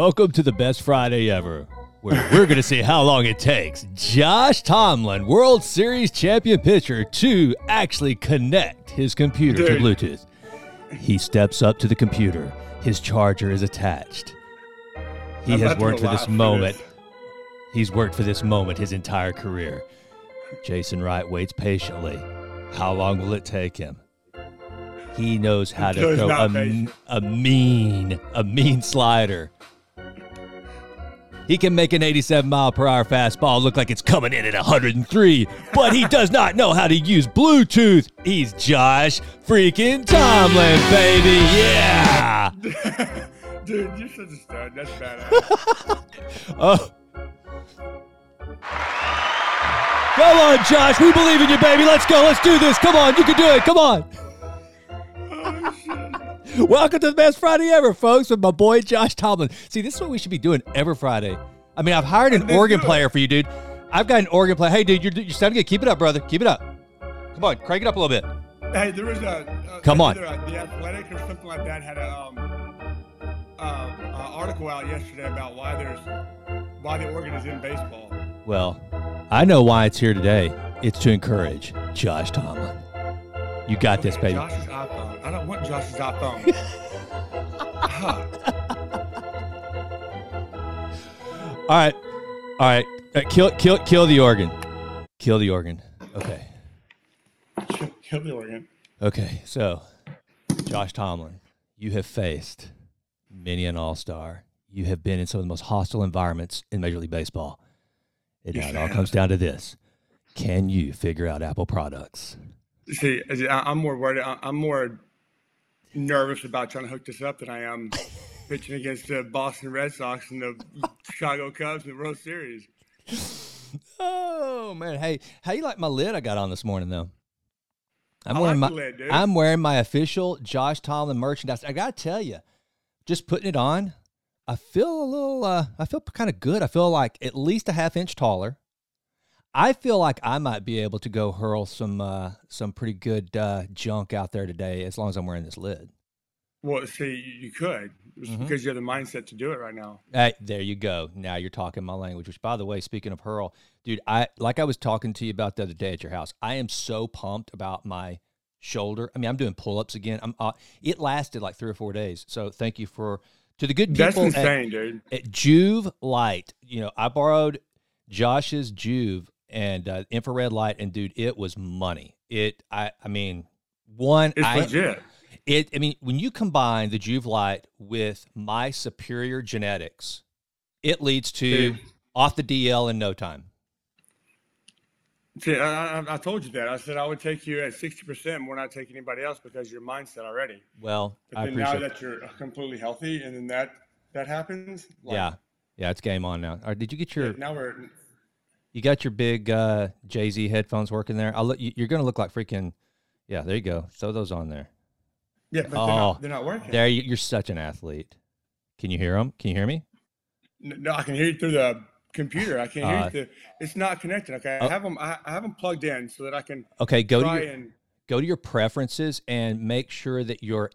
Welcome to the best Friday ever, where we're going to see how long it takes Josh Tomlin, World Series champion pitcher, to actually connect his computer to Bluetooth. He steps up to the computer. His charger is attached. He I'm has worked for this for moment. this. He's worked for this moment his entire career. Jason Wright waits patiently. How long will it take him? He knows how to throw a, a mean, a mean slider. He can make an 87 mile per hour fastball look like it's coming in at 103, but he does not know how to use Bluetooth. He's Josh freaking Tomlin, baby. Yeah. Dude, you're such a stud. That's badass. Oh. Come on, Josh. We believe in you, baby. Let's go. Let's do this. Come on. You can do it. Come on. oh. Welcome to the best Friday ever, folks, with my boy Josh Tomlin. See, this is what we should be doing every Friday. I mean, I've hired an organ player for you, dude. I've got an organ player. Hey, dude, you're, you're sounding good. Keep it up, brother. Keep it up. Come on, crank it up a little bit. Hey, there was a. Uh, Come on. either, uh, the Athletic or something like that had a um, uh, uh, article out yesterday about why there's why the organ is in baseball. Well, I know why it's here today. It's to encourage Josh Tomlin. You got this, baby. Josh's iPhone. I don't want Josh's iPhone. All right, all right. Uh, kill, kill, kill the organ. Kill the organ. Okay, Kill- Kill the organ. okay. So, Josh Tomlin, you have faced many an all-star. You have been in some of the most hostile environments in Major League Baseball. Now Yes, it all comes down to this: Can you figure out Apple products? See, I- I'm more worried. I'm more nervous about trying to hook this up than I am pitching against the Boston Red Sox and the Chicago Cubs in the World Series. Oh man, hey, how you like my lid I got on this morning though? I'm I wearing like my lid, dude. I'm wearing my official Josh Tomlin merchandise. I gotta tell you, just putting it on, I feel a little. Uh, I feel kind of good. I feel like at least a half inch taller. I feel like I might be able to go hurl some uh, some pretty good uh, junk out there today as long as I'm wearing this lid. Well, see, you could it's Mhm. because you have the mindset to do it right now. Hey, there you go. Now you're talking my language. Which, by the way, speaking of hurl, dude, I like I was talking to you about the other day at your house. I am so pumped about my shoulder. I mean, I'm doing pull-ups again. I'm. Uh, it lasted like three or four days. So thank you for to the good That's people at, insane, dude. at Joovv Light. You know, I borrowed Josh's Joovv and uh, infrared light, and dude, it was money. It. I. I mean, one. It's I, legit. It. I mean, when you combine the Joovv Light with my superior genetics, it leads to Dude. off the DL in no time. See, I, I, told you that. I said I would take you at sixty percent more than I take anybody else because your mindset already. Well, But I then now that you're completely healthy, and then that that happens. like, yeah, yeah, it's game on now. All right, did you get your? Now we're You got your big uh, Jay Z headphones working there? I'll you. You're gonna look like freaking. Yeah, there you go. Throw those on there. Yeah, but they're, Oh, not, they're not working. There, you, you're such an athlete. Can you hear them? Can you hear me? No, I can hear you through the computer. I can't hear Uh, you through. It's not connected. Okay, oh. I have them. I, I have them plugged in so that I can Okay, go to your, and. go to your preferences and make sure that your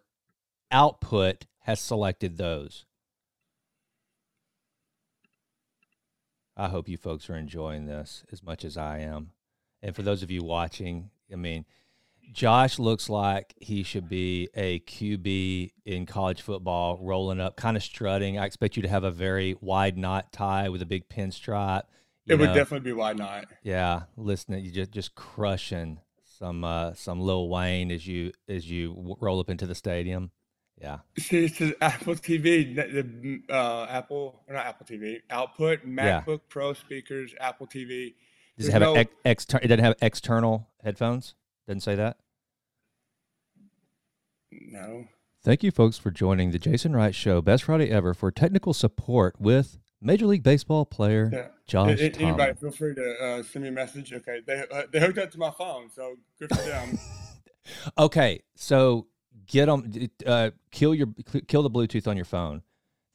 output has selected those. I hope you folks are enjoying this as much as I am. And for those of you watching, I mean, Josh looks like he should be a QB in college football, rolling up, kind of strutting. I expect you to have a very wide knot tie with a big pinstripe. you It would know. definitely be wide not. Yeah, listening, you just just crushing some uh some Lil Wayne as you as you w- roll up into the stadium. Yeah, See, it's Apple TV, the uh, Apple, or not Apple TV, output, Yeah. MacBook Pro speakers, Apple TV. does it have no- ex- exter- It doesn't have external headphones. Doesn't say that. No. Thank you, folks, for joining the Jason Wright Show, best Friday ever, for technical support with Major League Baseball player Yeah. Josh a- Anybody, feel free to uh, send me a message. Okay, they uh, they hooked up to my phone, so good for them. Okay, so get them. Uh, kill your kill the Bluetooth on your phone.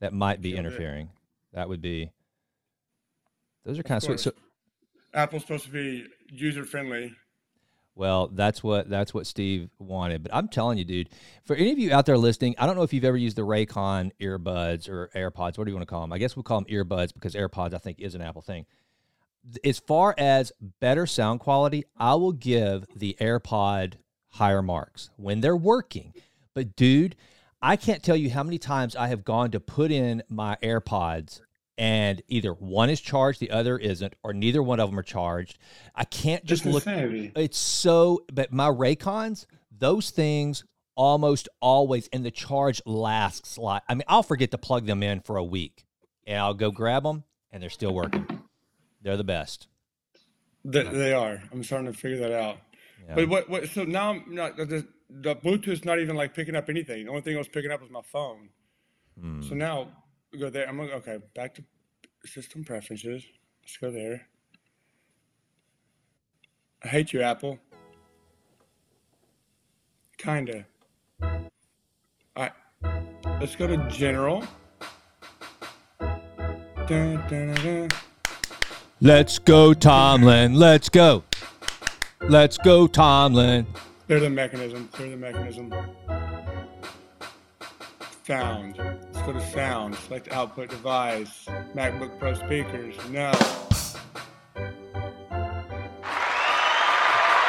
That might be Killed it. interfering. That would be. Those are kind of sweet. So, Apple's supposed to be user friendly. Well, that's what that's what Steve wanted. But I'm telling you, dude, for any of you out there listening, I don't know if you've ever used the Raycon earbuds or AirPods. What do you want to call them? I guess we'll call them earbuds because AirPods, I think, is an Apple thing. As far as better sound quality, I will give the AirPod higher marks when they're working. But dude, I can't tell you how many times I have gone to put in my AirPods and either one is charged, the other isn't, or neither one of them are charged. I can't just look. It's so, but my Raycons, those things almost always, and the charge lasts like, I mean, I'll forget to plug them in for a week and I'll go grab them and they're still working. They're the best. They, they are. I'm starting to figure that out. Yeah. But what, what, so now I'm not, the, the Bluetooth's not even like picking up anything. The only thing I was picking up was my phone. Hmm. So now go there. I'm gonna, okay. Back to system preferences. Let's go there. I hate you, Apple. Kinda. All right. Let's go to general. Dun, dun, dun, Let's go, Tomlin. Let's go. Let's go, Tomlin. Clear the mechanism. Clear the mechanism. Sound. Let's go to sound. Select output device. MacBook Pro speakers. No.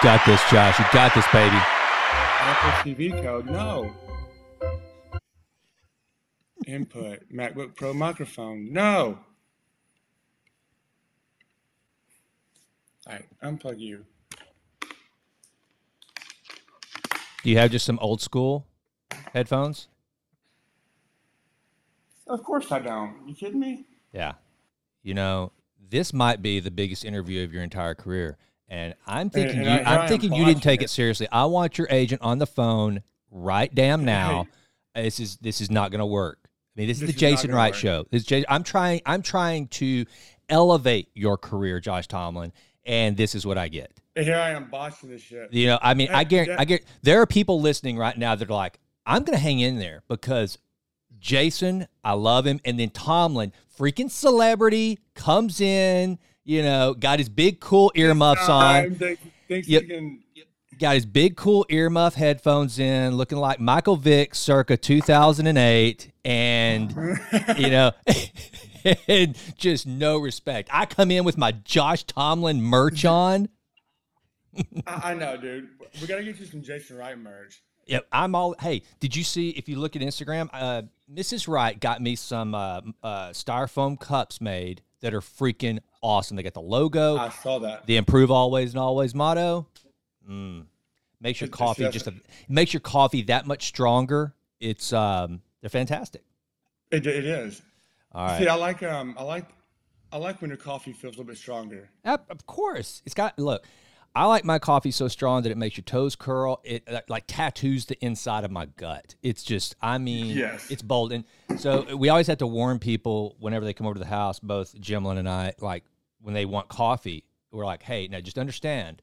Got this, Josh. You got this, baby. Apple TV code. No. Input. MacBook Pro microphone. No. All right. Unplug you. Do you have just some old school headphones? Of course I don't. You kidding me? Yeah. You know, this might be the biggest interview of your entire career. And I'm thinking and, and you, I, am thinking you didn't take it. it seriously. I want your agent on the phone right damn now. Hey. This is this is not going to work. I mean, this, this is the Jason Wright work. show. This I'm trying I'm trying to elevate your career, Josh Tomlin, and this is what I get. And here I am botching this shit. You know, I mean, I get, I get. There are people listening right now that are like, I'm going to hang in there because Jason, I love him, and then Tomlin, freaking celebrity, comes in. You know, got his big cool earmuffs on. Thanks, yep. Can... Got his big cool earmuff headphones in, looking like Michael Vick circa 2008, and you know. and just no respect. I come in with my Josh Tomlin merch on. I, I know, dude. We got to get you some Jason Wright merch. Yep, I'm all. Hey, did you see? If you look at Instagram, uh, Mrs. Wright got me some uh, uh, styrofoam cups made that are freaking awesome. They got the logo. I saw that. The improve always and always motto. Mm. Makes your coffee just a, makes your coffee that much stronger. It's um, they're fantastic. It, it is. All right. See, I like um, I like, I like when your coffee feels a little bit stronger. Of course, it's got look. I like my coffee so strong that it makes your toes curl. It uh, like tattoos the inside of my gut. It's just, I mean, yes. it's bold. And so we always have to warn people whenever they come over to the house, both Jimlin and I, like when they want coffee, we're like, hey, now just understand,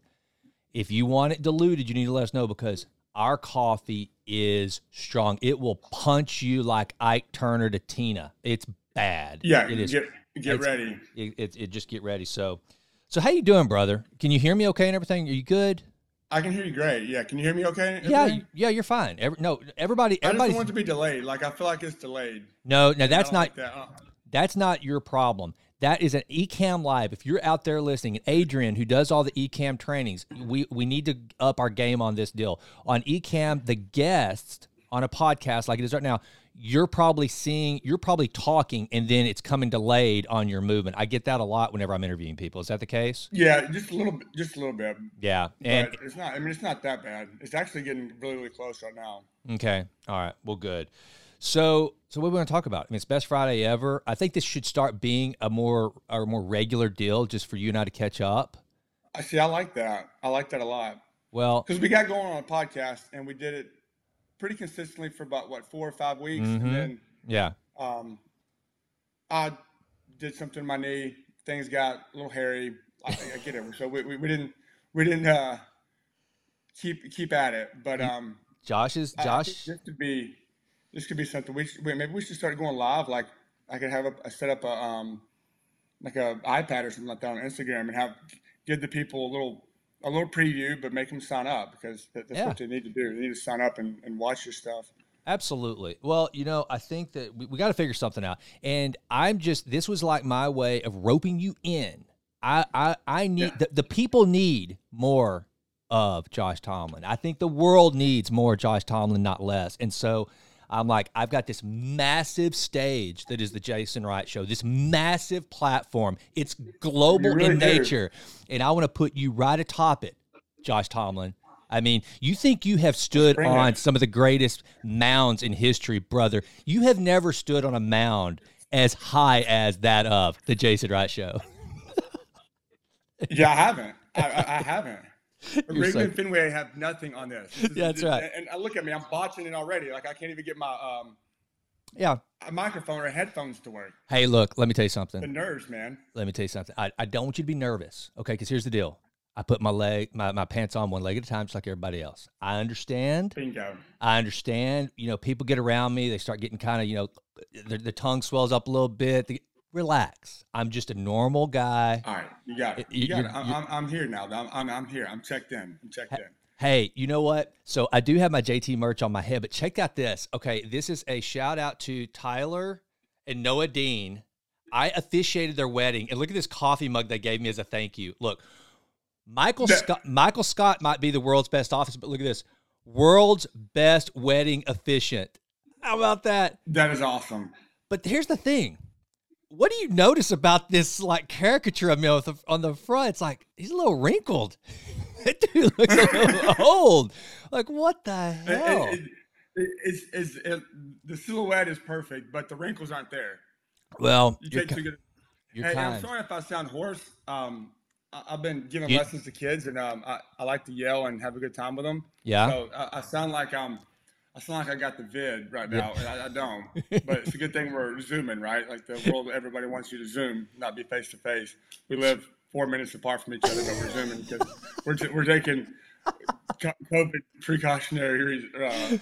if you want it diluted, you need to let us know because our coffee is strong. It will punch you like Ike Turner to Tina. It's bad. Yeah, it is. Get, get ready. It, it, it just get ready. So so how you doing, brother? Can you hear me okay and everything? Are you good? I can hear you great. Yeah, can you hear me okay? Yeah, yeah, you're fine. Every, no, everybody, everybody. Want to be delayed. Like I feel like it's delayed. No, no, that's not. Like that. uh, that's not your problem. That is an eCam Live. If you're out there listening, Adrian, who does all the eCam trainings, we we need to up our game on this deal. On eCam. the guests on a podcast like it is right now you're probably seeing, you're probably talking, and then it's coming delayed on your movement. I get that a lot whenever I'm interviewing people. Is that the case? Yeah, just a little, bit, just a little bit. Yeah, and but it's not. I mean, it's not that bad. It's actually getting really, really close right now. Okay, all right, well, good. So, so what are we going to talk about? I mean, it's best Friday ever. I think this should start being a more, a more regular deal, just for you and I to catch up. I see. I like that. I like that a lot. Well, because we got going on a podcast and we did it pretty consistently for about what four or five weeks, mm-hmm. and then yeah, um, I did something to my knee. Things got a little hairy. I, I get it. So we, we, we, didn't we didn't uh, keep keep at it. But um, Josh is Josh. this could be this could be something. We should, maybe we should start going live. Like I could have a, a set up a um like a iPad or something like that on Instagram and have give the people a little a little preview, but make them sign up because that's yeah. what they need to do. They need to sign up and, and watch your stuff. Absolutely. Well, you know, I think that we, we got to figure something out. And I'm just, this was like my way of roping you in. I, I, I need, yeah. the, the people need more of Josh Tomlin. I think the world needs more Josh Tomlin, not less. And so I'm like, I've got this massive stage that is the Jason Wright Show, this massive platform. It's global really in do. nature. And I want to put you right atop it, Josh Tomlin. I mean, you think you have stood on it. some of the greatest mounds in history, brother. You have never stood on a mound as high as that of the Jason Wright Show. yeah, I haven't. I, I haven't. So... and Fenway have nothing on this. this yeah, that's this, right. And, and look at me, I'm botching it already. Like I can't even get my um, yeah, a microphone or headphones to work. Hey, look, let me tell you something. The nerves, man. Let me tell you something. I, I don't want you to be nervous, okay? Because here's the deal. I put my leg, my, my pants on one leg at a time, just like everybody else. I understand. Bingo. I understand. You know, people get around me, they start getting kind of, you know, their, the tongue swells up a little bit. They, relax. I'm just a normal guy. All right, you got it. You got it. I'm, I'm, I'm, here now. I'm, I'm, I'm here. I'm checked in. I'm checked in. Hey, you know what? So I do have my JT merch on my head, but check out this. Okay, this is a shout out to Tyler and Noah Dean. I officiated their wedding, and look at this coffee mug they gave me as a thank you. Look, Michael Scott. Michael Scott might be the world's best office, but look at this: world's best wedding officiant. How about that? That is awesome. But here's the thing: what do you notice about this like caricature of me on the, on the front? It's like he's a little wrinkled. that dude looks a little old. Like what the hell? It, it, it's, it's, it, the silhouette is perfect, but the wrinkles aren't there. Well, you take ki- you're hey. I'm sorry if I sound hoarse. Um, I, have been giving you, lessons to kids, and um, I, I, like to yell and have a good time with them. Yeah. So I, I sound like I'm I sound like I got the vid right now, yeah. and I, I, don't. But it's a good thing we're zooming, right? Like the world, everybody wants you to zoom, not be face to face. We live four minutes apart from each other, but we're zooming because we're we're taking COVID precautionary. Uh,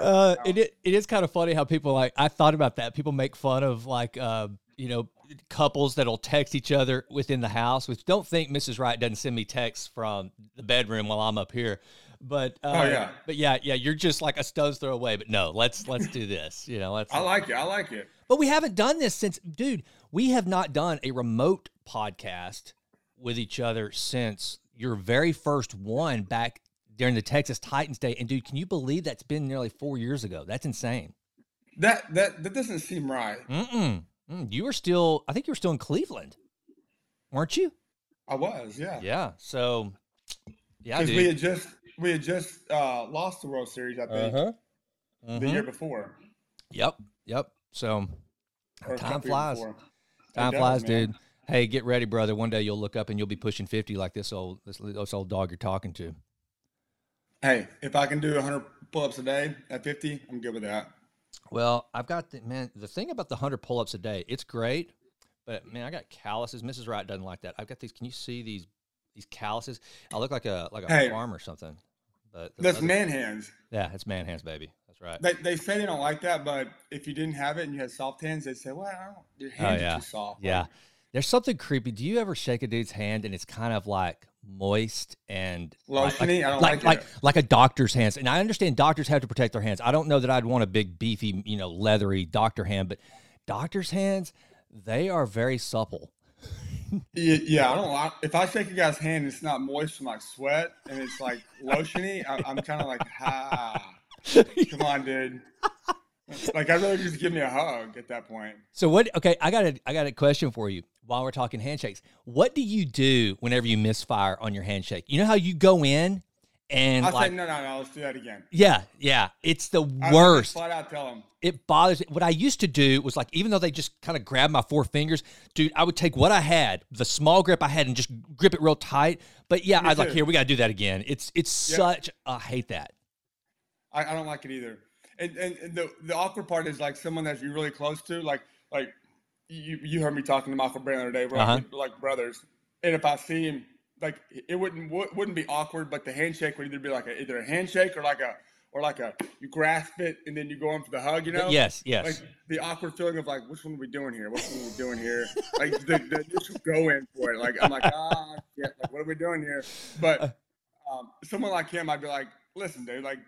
uh, it, it is kind of funny how people like. I thought about that. People make fun of like, uh, you know, couples that'll text each other within the house. Which don't think Mrs. Wright doesn't send me texts from the bedroom while I'm up here. But uh, oh yeah, but yeah, yeah, you're just like a stone's throw away. But no, let's let's do this. You know, let's. I like it. I like it. But we haven't done this since, dude. We have not done a remote podcast with each other since your very first one back during the Texas Titans day. And dude, can you believe that's been nearly four years ago? That's insane. That that that doesn't seem right. Mm-mm. Mm, you were still, I think you were still in Cleveland, weren't you? I was, yeah. Yeah. So, yeah, because we had just we had just uh, lost the World Series, I think, uh-huh. Uh-huh. the year before. Yep, yep. So time flies. Time flies, dude. Hey, get ready, brother. One day you'll look up and you'll be pushing fifty like this old this, this old dog you're talking to. Hey, if I can do 100 pull-ups a day at 50, I'm good with that. Well, I've got the man. The thing about the 100 pull-ups a day, it's great, but man, I got calluses. Mrs. Wright doesn't like that. I've got these. Can you see these these calluses. I look like a like a hey, farm or something. But that's other, man hands. Yeah, it's man hands, baby. That's right. They, they say they don't like that, but if you didn't have it and you had soft hands, they'd say, "Well, I don't, your oh, hands oh, yeah. are too soft." Yeah. There's something creepy. Do you ever shake a dude's hand and it's kind of like moist and? Like, I don't like like, like, like a doctor's hands. And I understand doctors have to protect their hands. I don't know that I'd want a big beefy, you know, leathery doctor hand, but doctor's hands, they are very supple yeah, I don't like if I shake a guy's hand, it's not moist from like sweat and it's like lotiony. I, am kind of like, ha, come on, dude. Like I'd rather just give me a hug at that point. So what? Okay, I got a I got a question for you. While we're talking handshakes, what do you do whenever you misfire on your handshake? You know how you go in and I like, say no, no, no. Let's do that again. Yeah, yeah. It's the I worst. Flat out tell them. It bothers. me. What I used to do was like, even though they just kind of grab my four fingers, dude, I would take what I had, the small grip I had, and just grip it real tight. But yeah, I was like, here, we got to do that again. It's it's yep. such. I hate that. I, I don't like it either. And, and, and the the awkward part is like someone that you're really close to, like like you you heard me talking to Michael Brand the other day, uh-huh. like brothers. And if I see him like it wouldn't wouldn't be awkward, but the handshake would either be like a, either a handshake or like a or like a you grasp it and then you go in for the hug, you know? Yes, yes. Like the awkward feeling of like, which one are we doing here? Which one are we doing here? like the, the initial go in for it. Like I'm like, ah, yeah, Like, what are we doing here? But um, someone like him, I'd be like, listen, dude, like,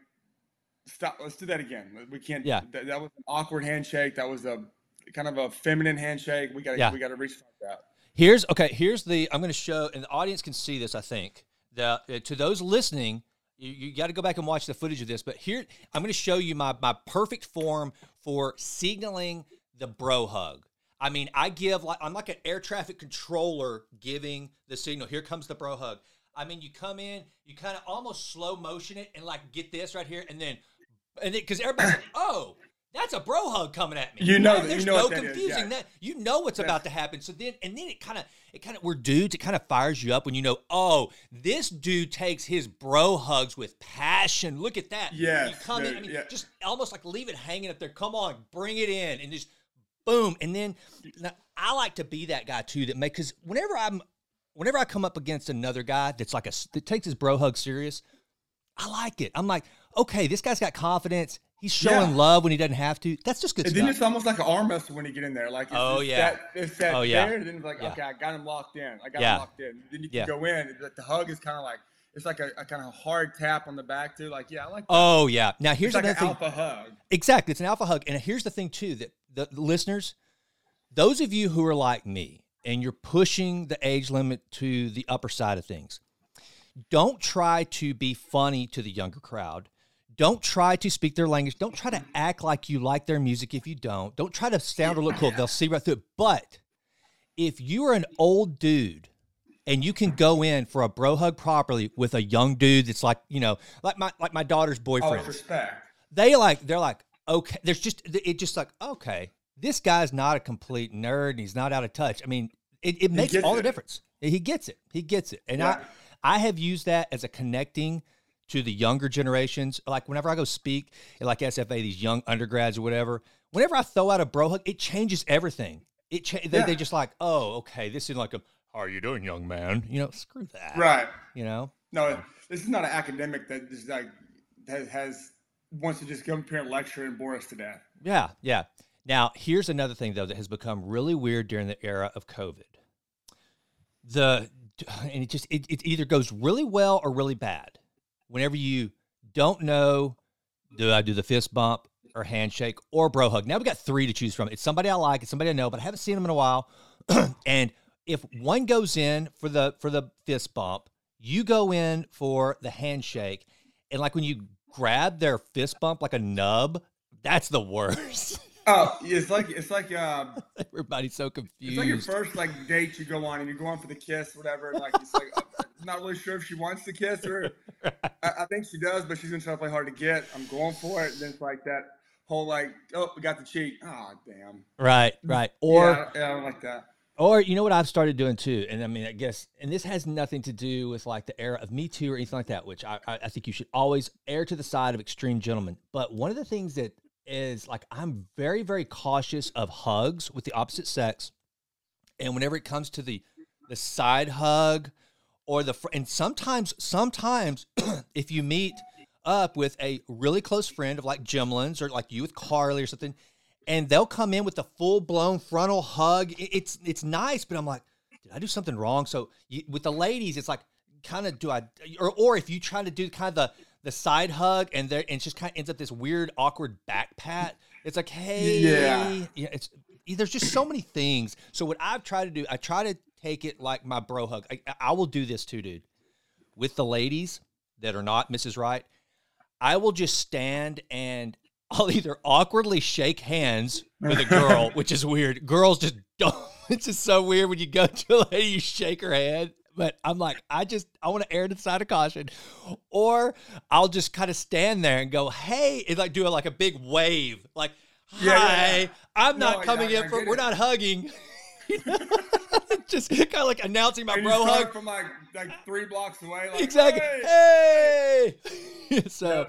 stop. Let's do that again. We can't. Yeah. That, that was an awkward handshake. That was a kind of a feminine handshake. We got to. Yeah. We got to restart that. Here's okay. Here's the. I'm going to show, and the audience can see this. I think the uh, to those listening, you, you got to go back and watch the footage of this. But here, I'm going to show you my my perfect form for signaling the bro hug. I mean, I give like I'm like an air traffic controller giving the signal. Here comes the bro hug. I mean, you come in, you kind of almost slow motion it and like get this right here, and then and because everybody's like, oh, that's a bro hug coming at me. You know that- There's you know no what that confusing yeah. that. You know what's about to happen. So then, and then it kind of, it kind of, we're dudes. It kind of fires you up when you know, oh, this dude takes his bro hugs with passion. Look at that. Yeah, you come in. I mean, yeah. just almost like leave it hanging up there. Come on, bring it in, and just boom. And then I like to be that guy too. That make because whenever I'm, whenever I come up against another guy that's like a that takes his bro hug serious, I like it. I'm like, okay, this guy's got confidence. He's showing Yeah. love when he doesn't have to. That's just good And stuff. then it's almost like an arm wrestle when you get in there. Like, it's, Oh, it's yeah. that, it's that Oh, yeah. there. And then it's like, Yeah. okay, I got him locked in. I got Yeah. him locked in. Then you can Yeah. go in. The, the hug is kind of like it's like a, a kind of hard tap on the back too. Like, yeah, I like. That. Oh yeah. Now here's it's like another an thing. alpha hug. Exactly, it's an alpha hug. And here's the thing too that the, the listeners, those of you who are like me and you're pushing the age limit to the upper side of things, don't try to be funny to the younger crowd. Don't try to speak their language. Don't try to act like you like their music if you don't. Don't try to sound or look cool. They'll see right through it. But if you are an old dude and you can go in for a bro hug properly with a young dude that's like, you know, like my like my daughter's Oh, boyfriend respect. they like they're like okay there's just it just like okay this guy's not a complete nerd and he's not out of touch i mean it, it makes all the difference he gets it he gets it and Yeah. i i have used that as a connecting to the younger generations like whenever i go speak at like sfa these young undergrads or whatever whenever i throw out a bro hug it changes everything it cha- they, Yeah. they just like oh okay this is like a how are you doing young man you know screw that Right. you know No, this is not an academic that is like that has wants to just come up here and lecture and bore us to death. Yeah, yeah. Now, here's another thing though that has become really weird during the era of COVID. The and it just it, it either goes really well or really bad. Whenever you don't know, do I do the fist bump or handshake or bro hug? Now we got three to choose from. It's somebody I like, it's somebody I know, but I haven't seen them in a while. and if one goes in for the for the fist bump, you go in for the handshake, and like when you grab their fist bump like a nub, that's the worst. Oh, it's like it's like uh, Everybody's so confused. it's like your first like date you go on and you're going for the kiss, whatever. And like it's like I'm not really sure if she wants to kiss or I, I think she does, but she's gonna try to play hard to get. I'm going for it. And then it's like that whole like, oh, we got the cheat. Oh, damn. right, right. Or yeah, yeah, I don't like that. Or you know what I've started doing too, and I mean, I guess, and this has nothing to do with like the era of Me Too or anything like that, which I, I I think you should always err to the side of extreme gentlemen. But one of the things that is like I'm very very cautious of hugs with the opposite sex, and whenever it comes to the the side hug or the fr- and sometimes sometimes if you meet up with a really close friend of like Jimlins or like you with Carly or something, and they'll come in with the full blown frontal hug. It's it's nice, but I'm like, did I do something wrong? So you, with the ladies, it's like kind of do I or or if you try to do kind of the the side hug and there and it just kind of ends up this weird awkward back pat. It's like hey Yeah. yeah it's there's just so many things. So what I've tried to do, I try to take it like my bro hug. I, I will do this too, dude. With the ladies that are not Mrs. Wright, I will just stand and I'll either awkwardly shake hands with a girl, which is weird. Girls just don't. It's just so weird when you go to a lady, you shake her hand. But I'm like, I just, I want to err to the side of caution. Or I'll just kind of stand there and go, hey, and like do a, like a big wave. Like, hi, Yeah, yeah, yeah. I'm No, not coming in for, we're it. not hugging. Just kind of like announcing my And bro hug. from like like three blocks away. Like, exactly. Hey! Hey. so.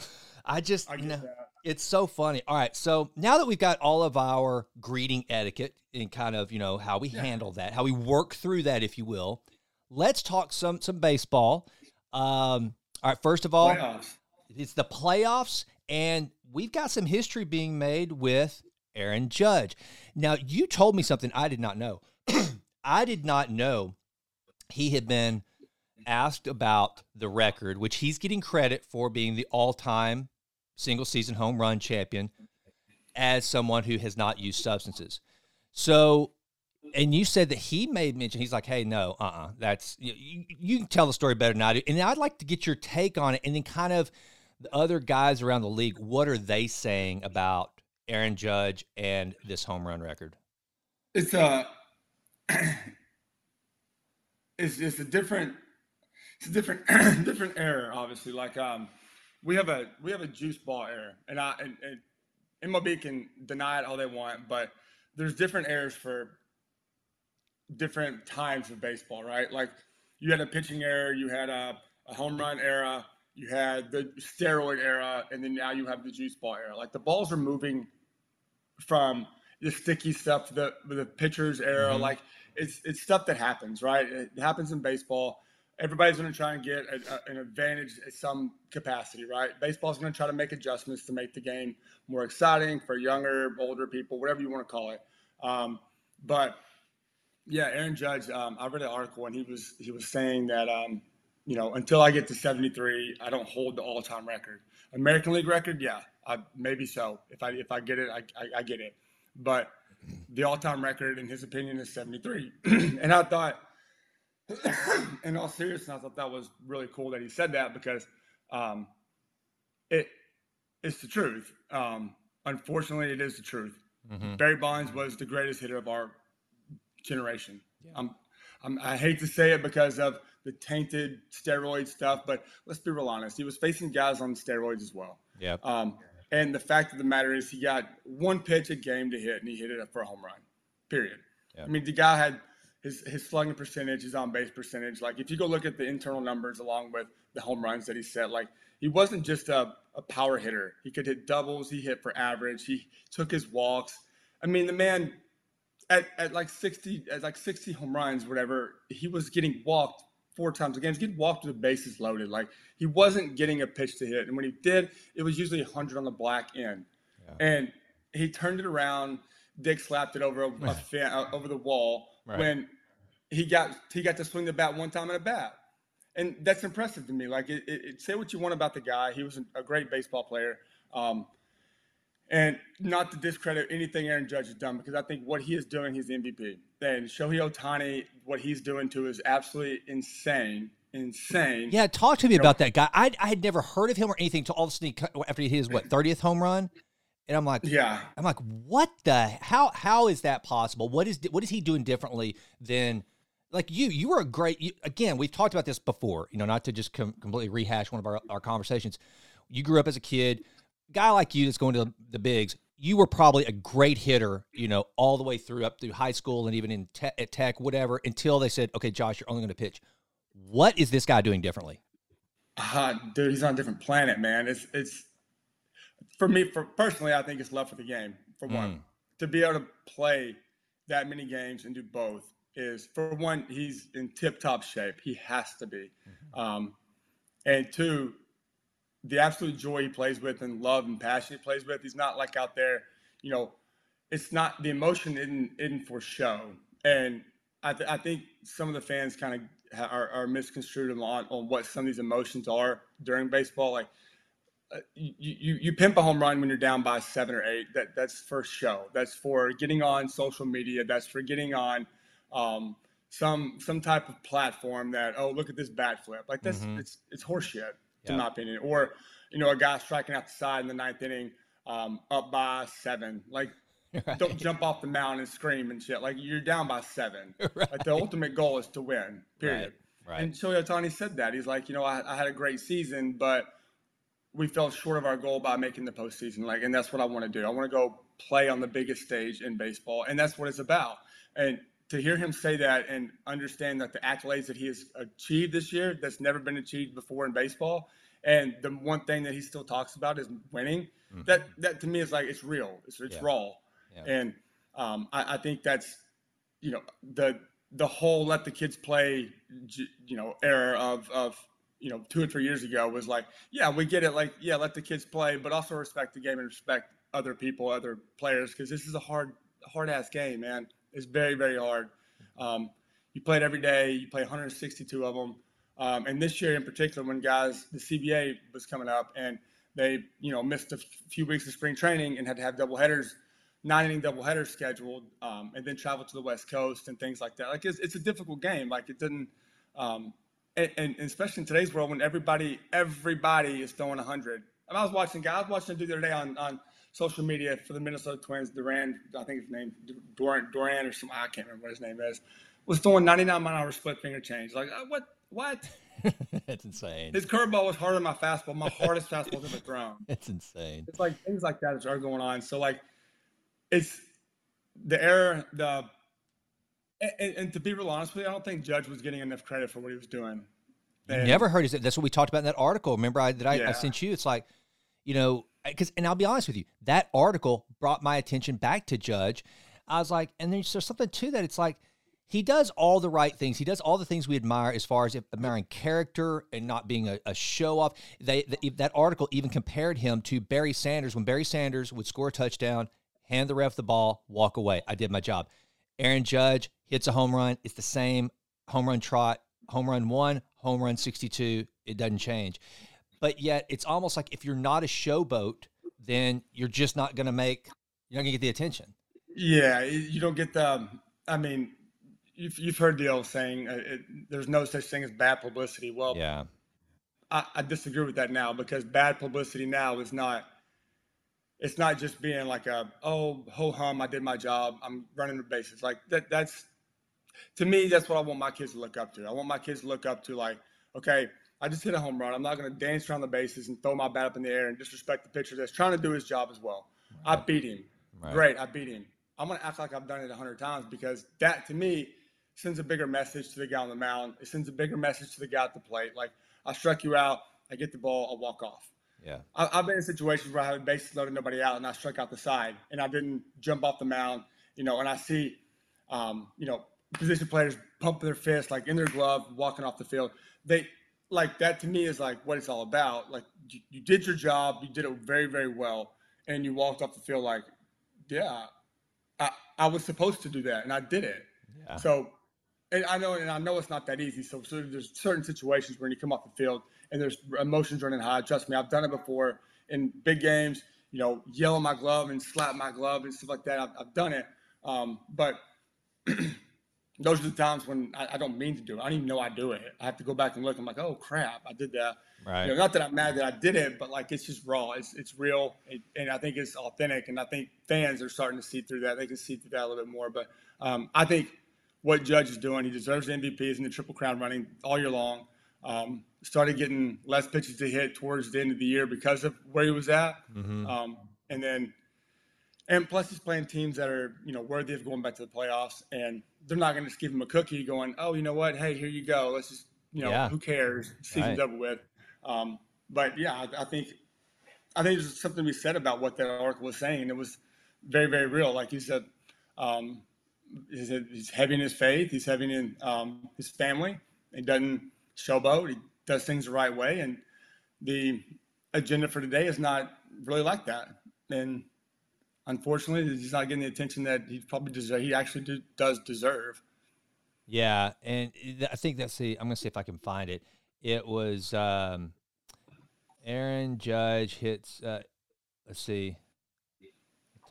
I just, I you know, it's so funny. All right, so now that we've got all of our greeting etiquette and kind of you know how we handle that, how we work through that, if you will, let's talk some some baseball. Um, all right, first of all, Playoffs. it's the playoffs, and we've got some history being made with Aaron Judge. Now, you told me something I did not know. I did not know he had been asked about the record, which he's getting credit for being the all-time single season home run champion as someone who has not used substances. So, and you said that he made mention. He's like, "Hey, no, uh, uh-uh, that's you, you can tell the story better than I do." And I'd like to get your take on it, and then kind of the other guys around the league. What are they saying about Aaron Judge and this home run record? It's a, it's it's a different, it's a different different era. Obviously, like um, we have a we have a juice ball error, and I and, and MLB can deny it all they want, but there's different errors for different times of baseball, right? Like you had a pitching era, you had a, a home run era, you had the steroid era, and then now you have the juice ball era. Like the balls are moving from the sticky stuff, the the pitchers era. Mm-hmm. Like it's it's stuff that happens, right? It happens in baseball. Everybody's going to try and get a, a, an advantage at some capacity, right? Baseball's going to try to make adjustments to make the game more exciting for younger, older people, whatever you want to call it. Um, but yeah, Aaron Judge. Um, I read an article and he was he was saying that um, you know until I get to 73, I don't hold the all-time record. American League record, yeah, I, maybe so. If I if I get it, I, I, I get it. But the all-time record, in his opinion, is 73. and I thought, in all seriousness, I thought that was really cool that he said that because um, it it's the truth. Um, unfortunately, it is the truth. Mm-hmm. Barry Bonds was the greatest hitter of our generation. Yeah. I'm, I'm, I hate to say it because of the tainted steroid stuff, but let's be real honest. He was facing guys on steroids as well. Yeah. Um, and the fact of the matter is, he got one pitch a game to hit, and he hit it up for a home run. Period. Yep. I mean, the guy had his his slugging percentage, his on base percentage. Like, if you go look at the internal numbers along with the home runs that he set, like he wasn't just a, a power hitter. He could hit doubles. He hit for average. He took his walks. I mean, the man at, at like 60 at like 60 home runs, whatever, he was getting walked four times a game. He's getting walked with the bases loaded. Like he wasn't getting a pitch to hit, and when he did, it was usually 100 on the black end. Yeah. And he turned it around. Dick slapped it over a, a fan, uh, over the wall right. when he got he got to swing the bat one time in a bat, and that's impressive to me. Like, it, it, say what you want about the guy, he was a great baseball player. Um, and not to discredit anything Aaron Judge has done, because I think what he is doing, he's MVP. And Shohei Ohtani, what he's doing too is absolutely insane. Insane. Yeah, talk to me you about know, that guy. I, I had never heard of him or anything until all of a sudden he, after he hit his what thirtieth home run, and I'm like, yeah, I'm like, what the how how is that possible? What is what is he doing differently than like you? You were a great. You, again, we've talked about this before. You know, not to just com- completely rehash one of our, our conversations. You grew up as a kid guy like you that's going to the bigs, you were probably a great hitter, you know, all the way through up through high school and even in te- at tech, whatever, until they said, okay, Josh, you're only going to pitch. What is this guy doing differently? Uh, dude, he's on a different planet, man. It's it's for me, for personally, I think it's love for the game. For one, mm. to be able to play that many games and do both is for one, he's in tip top shape. He has to be, mm-hmm. um, and two, the absolute joy he plays with and love and passion he plays with. He's not like out there, you know, it's not the emotion isn't, isn't for show. And I, th- I think some of the fans kind of ha- are, are, misconstrued on, on what some of these emotions are during baseball. Like uh, you, you, you pimp a home run when you're down by seven or eight. That that's for show. That's for getting on social media. That's for getting on um, some some type of platform that oh look at this bat flip. Like this, mm-hmm. it's it's horseshit in my opinion. Or, you know, a guy striking out the side in the ninth inning, um, up by seven. Like, right. don't jump off the mound and scream and shit. Like, you're down by seven. Right. Like, the ultimate goal is to win, period. Right. And Shohei Ohtani said that. He's like, you know, I, I had a great season, but we fell short of our goal by making the postseason. Like, and that's what I want to do. I want to go play on the biggest stage in baseball, and that's what it's about. And to hear him say that and understand that the accolades that he has achieved this year that's never been achieved before in baseball and the one thing that he still talks about is winning mm-hmm. that that to me is like it's real it's, it's yeah. raw yeah. and um, I, I, think that's you know the the whole let the kids play you know era of of you know two or three years ago was like yeah we get it like yeah let the kids play but also respect the game and respect other people other players because this is a hard hard ass game man it's very, very hard. Um, you play it every day. You play 162 of them. Um, and this year in particular, when guys, the CBA was coming up and they, you know, missed a few weeks of spring training and had to have double headers, nine inning double headers scheduled, um, and then travel to the West Coast and things like that. Like it's, it's a difficult game. Like it didn't, um, and, and, especially in today's world when everybody, everybody is throwing 100. And I was watching, guys, I was watching a dude the other day on, on social media for the Minnesota Twins, Duran, I think his name, Duran, Duran or something, I can't remember what his name is, was throwing 99 mile an hour split finger change. Like, uh, what? What? That's insane. His curveball was harder than my fastball. My hardest fastball ever thrown. It's insane. It's like things like that are going on. So like, it's the error. The and, and, to be real honest with you, I don't think Judge was getting enough credit for what he was doing. And, never heard his. That's what we talked about in that article. Remember I, that I, yeah. I sent you? It's like, you know, because and I'll be honest with you, that article brought my attention back to Judge. I was like, and there's, there's something to that. It's like he does all the right things. He does all the things we admire as far as admiring character and not being a, a show off. They, the, that article even compared him to Barry Sanders when Barry Sanders would score a touchdown, hand the ref the ball, walk away. I did my job. Aaron Judge hits a home run. It's the same home run trot, home run one, home run 62. It doesn't change. But yet it's almost like if you're not a showboat, then you're just not going to make, you're not going to get the attention. Yeah. You don't get the, I mean, you've, you've heard the old saying, uh, it, there's no such thing as bad publicity. Well, yeah, I, I, disagree with that now because bad publicity now is not. It's not just being like a oh ho hum I did my job I'm running the bases like that that's to me that's what I want my kids to look up to I want my kids to look up to like okay I just hit a home run I'm not going to dance around the bases and throw my bat up in the air and disrespect the pitcher that's trying to do his job as well right. I beat him right. great I beat him I'm going to act like I've done it a hundred times because that to me sends a bigger message to the guy on the mound. It sends a bigger message to the guy at the plate. Like I struck you out, I get the ball, I walk off. Yeah, I, have been in situations where I had bases loaded, nobody out, and I struck out the side, and I didn't jump off the mound. You know, and I see, um, you know, position players pump their fist like in their glove, walking off the field. They like that to me is like what it's all about. Like you, you did your job, you did it very, very well, and you walked off the field like, yeah, I, I was supposed to do that, and I did it. Yeah. So and I know, and I know it's not that easy. So, so there's certain situations when you come off the field and there's emotions running high. Trust me, I've done it before in big games. You know, yell on my glove and slap my glove and stuff like that. I've, I've done it, um, but those are the times when I, I, don't mean to do it. I don't even know I do it. I have to go back and look. I'm like, oh crap, I did that. Right. You know, not that I'm mad that I did it, but like it's just raw. It's it's real, it, and I think it's authentic. And I think fans are starting to see through that. They can see through that a little bit more. But um, I think what Judge is doing. He deserves the MVP. and the Triple Crown running all year long. Um, started getting less pitches to hit towards the end of the year because of where he was at. Mm-hmm. Um, and then, and plus he's playing teams that are, you know, worthy of going back to the playoffs. And they're not going to just give him a cookie going, oh, you know what? Hey, here you go. Let's just, you know, yeah. who cares? Season's right. over with. Um, but yeah, I, I, think, I think there's something to be said about what that article was saying. It was very, very real. Like he said, um, he's, he's heavy in his faith. He's heavy in um, his family. He doesn't showboat. He does things the right way. And the agenda for today is not really like that. And unfortunately, he's not getting the attention that he probably deserve. He actually do, does deserve. Yeah, and I think that's the. I'm gonna see if I can find it. It was um, Aaron Judge hits. Uh, let's see.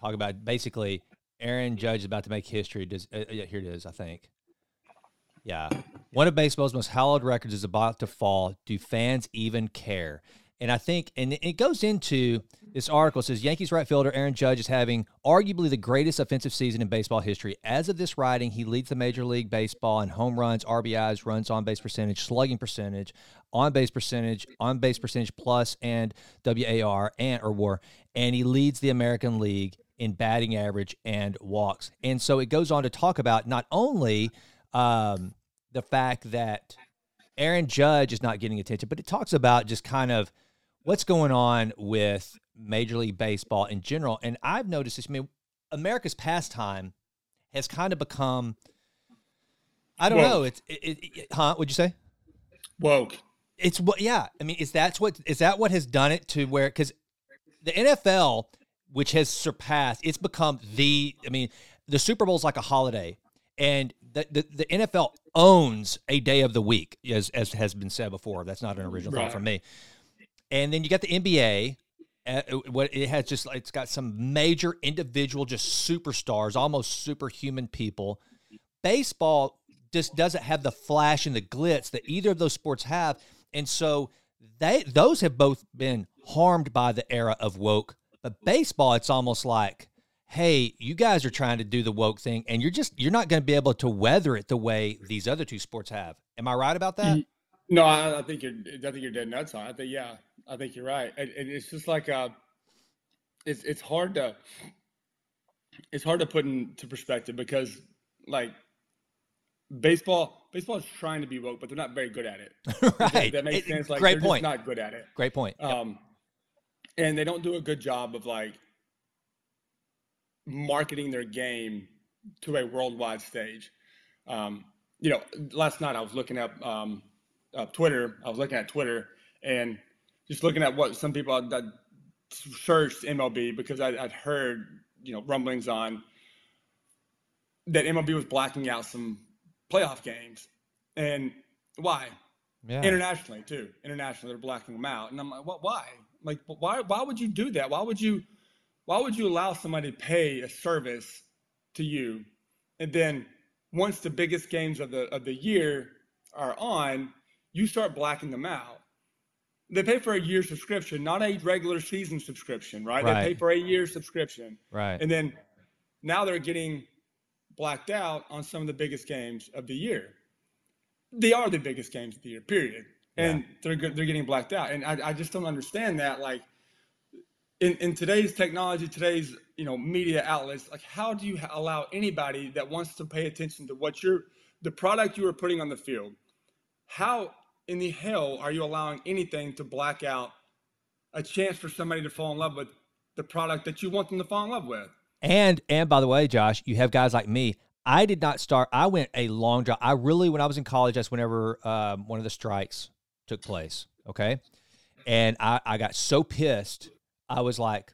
Talk about basically Aaron Judge is about to make history. Does uh, yeah, here it is, I think. Yeah. One of baseball's most hallowed records is about to fall. Do fans even care? And I think, and it goes into this article says Yankees right fielder Aaron Judge is having arguably the greatest offensive season in baseball history. As of this writing, he leads the Major League Baseball in home runs, RBIs, runs on base percentage, slugging percentage, on base percentage, on base percentage plus, and WAR and or WAR, and he leads the American League in batting average and walks. And so it goes on to talk about not only um, the fact that Aaron Judge is not getting attention, but it talks about just kind of what's going on with Major League Baseball in general. And I've noticed this. I mean, America's pastime has kind of become. I don't know. It's it, it, it, huh? What'd you say? Woke. It's what? Yeah. I mean, is that's what is that what has done it to where? Because the NFL which has surpassed. It's become the. I mean, the Super Bowl is like a holiday, and the, the, the NFL owns a day of the week, as as has been said before. That's not an original right. thought from me. And then you got the NBA. Uh, what it has just it's got some major individual just superstars, almost superhuman people. Baseball just doesn't have the flash and the glitz that either of those sports have, and so they those have both been harmed by the era of woke. But baseball, it's almost like hey, you guys are trying to do the woke thing and you're just you're not going to be able to weather it the way these other two sports have. Am I right about that? No, I, I think you're I think you're dead nuts on. I think yeah, I think you're right. And, and it's just like uh it's it's hard to it's hard to put into perspective because like baseball baseball is trying to be woke, but they're not very good at it. right. That, that makes it, sense. Like great point. not good at it. Great point. Um yep. and they don't do a good job of like marketing their game to a worldwide stage. Um, you know, last night I was looking up um, uh, Twitter. I was looking at Twitter and just looking at what some people had searched MLB because I, would heard you know rumblings on that MLB was blacking out some playoff games, and why? Yeah. Internationally too. Internationally, they're blacking them out, and I'm like, what? Why? Like, why? Why would you do that? Why would you? why would you allow somebody to pay a service to you and then once the biggest games of the of the year are on you start blacking them out they pay for a year subscription not a regular season subscription right, right. they pay for a year subscription right and then now they're getting blacked out on some of the biggest games of the year they are the biggest games of the year period and yeah. they're they're getting blacked out and I, I just don't understand that like in, in today's technology, today's you know media outlets, like how do you allow anybody that wants to pay attention to what you're the product you are putting on the field? How in the hell are you allowing anything to black out a chance for somebody to fall in love with the product that you want them to fall in love with? And and by the way, Josh, you have guys like me. I did not start. I went a long job. I really, when I was in college, that's whenever um, one of the strikes took place. Okay, and I, I got so pissed I was like,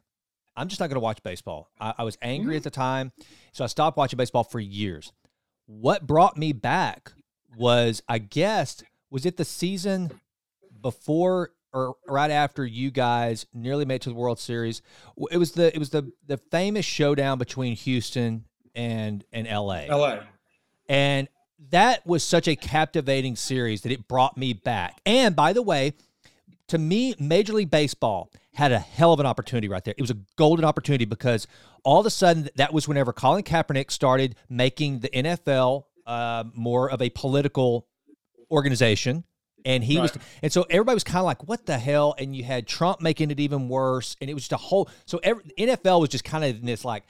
I'm just not going to watch baseball. I, I was angry at the time, so I stopped watching baseball for years. What brought me back was, I guess, was it the season before or right after you guys nearly made it to the World Series? It was the it was the the famous showdown between Houston and and LA. LA. And that was such a captivating series that it brought me back. And by the way, to me, Major League Baseball had a hell of an opportunity right there. It was a golden opportunity because all of a sudden that was whenever Colin Kaepernick started making the NFL uh, more of a political organization. And he right. was, and so everybody was kind of like, "What the hell?" And you had Trump making it even worse, and it was just a whole. So every, NFL was just kind of in this like,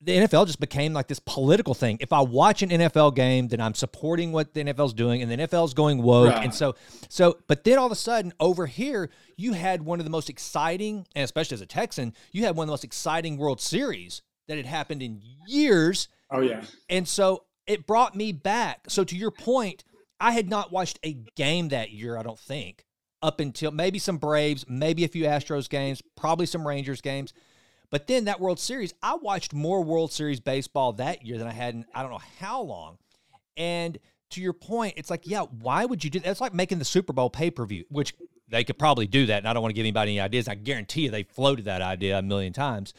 the NFL just became like this political thing. If I watch an NFL game, then I'm supporting what the NFL's doing, and the NFL's going woke. Right. And so, so, but then all of a sudden, over here, you had one of the most exciting, and especially as a Texan, you had one of the most exciting World Series that had happened in years. Oh yeah. And so it brought me back. So to your point, I had not watched a game that year. I don't think up until maybe some Braves, maybe a few Astros games, probably some Rangers games. But then that World Series, I watched more World Series baseball that year than I had in I don't know how long. And to your point, it's like, yeah, why would you do that? It's like making the Super Bowl pay per view, which they could probably do that. And I don't want to give anybody any ideas. I guarantee you they floated that idea a million times.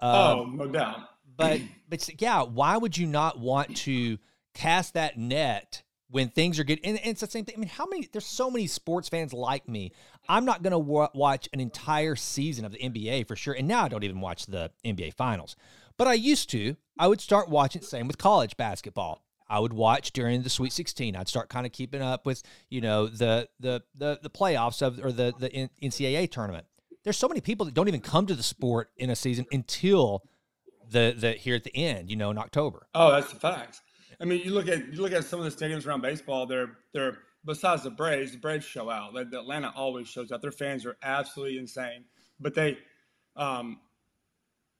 Um, oh, no doubt. But, but yeah, why would you not want to cast that net when things are getting, and, it's the same thing. I mean, how many, there's so many sports fans like me. I'm not going to w- watch an entire season of the NBA for sure. And now I don't even watch the NBA finals. But I used to. I would start watching, same with college basketball. I would watch during the Sweet 16. I'd start kind of keeping up with, you know, the the the, the playoffs of or the the NCAA tournament. There's so many people that don't even come to the sport in a season until the the here at the end, you know, in October. Oh, that's the facts. I mean, you look at you look at some of the stadiums around baseball. They're they're besides the Braves, the Braves show out. The Atlanta always shows out. Their fans are absolutely insane. But they, um,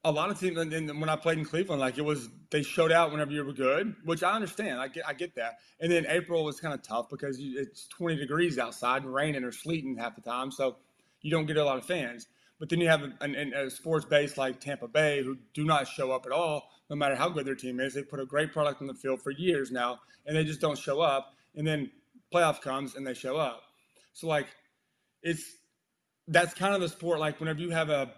a lot of teams. And when I played in Cleveland, like it was, they showed out whenever you were good, which I understand. I get, I get that. And then April was kind of tough because it's 20 degrees outside and raining or sleeting half the time, so you don't get a lot of fans. But then you have a sports base like Tampa Bay who do not show up at all. No matter how good their team is. They put a great product on the field for years now, and they just don't show up. And then playoff comes and they show up. So like, it's that's kind of the sport. Like whenever you have a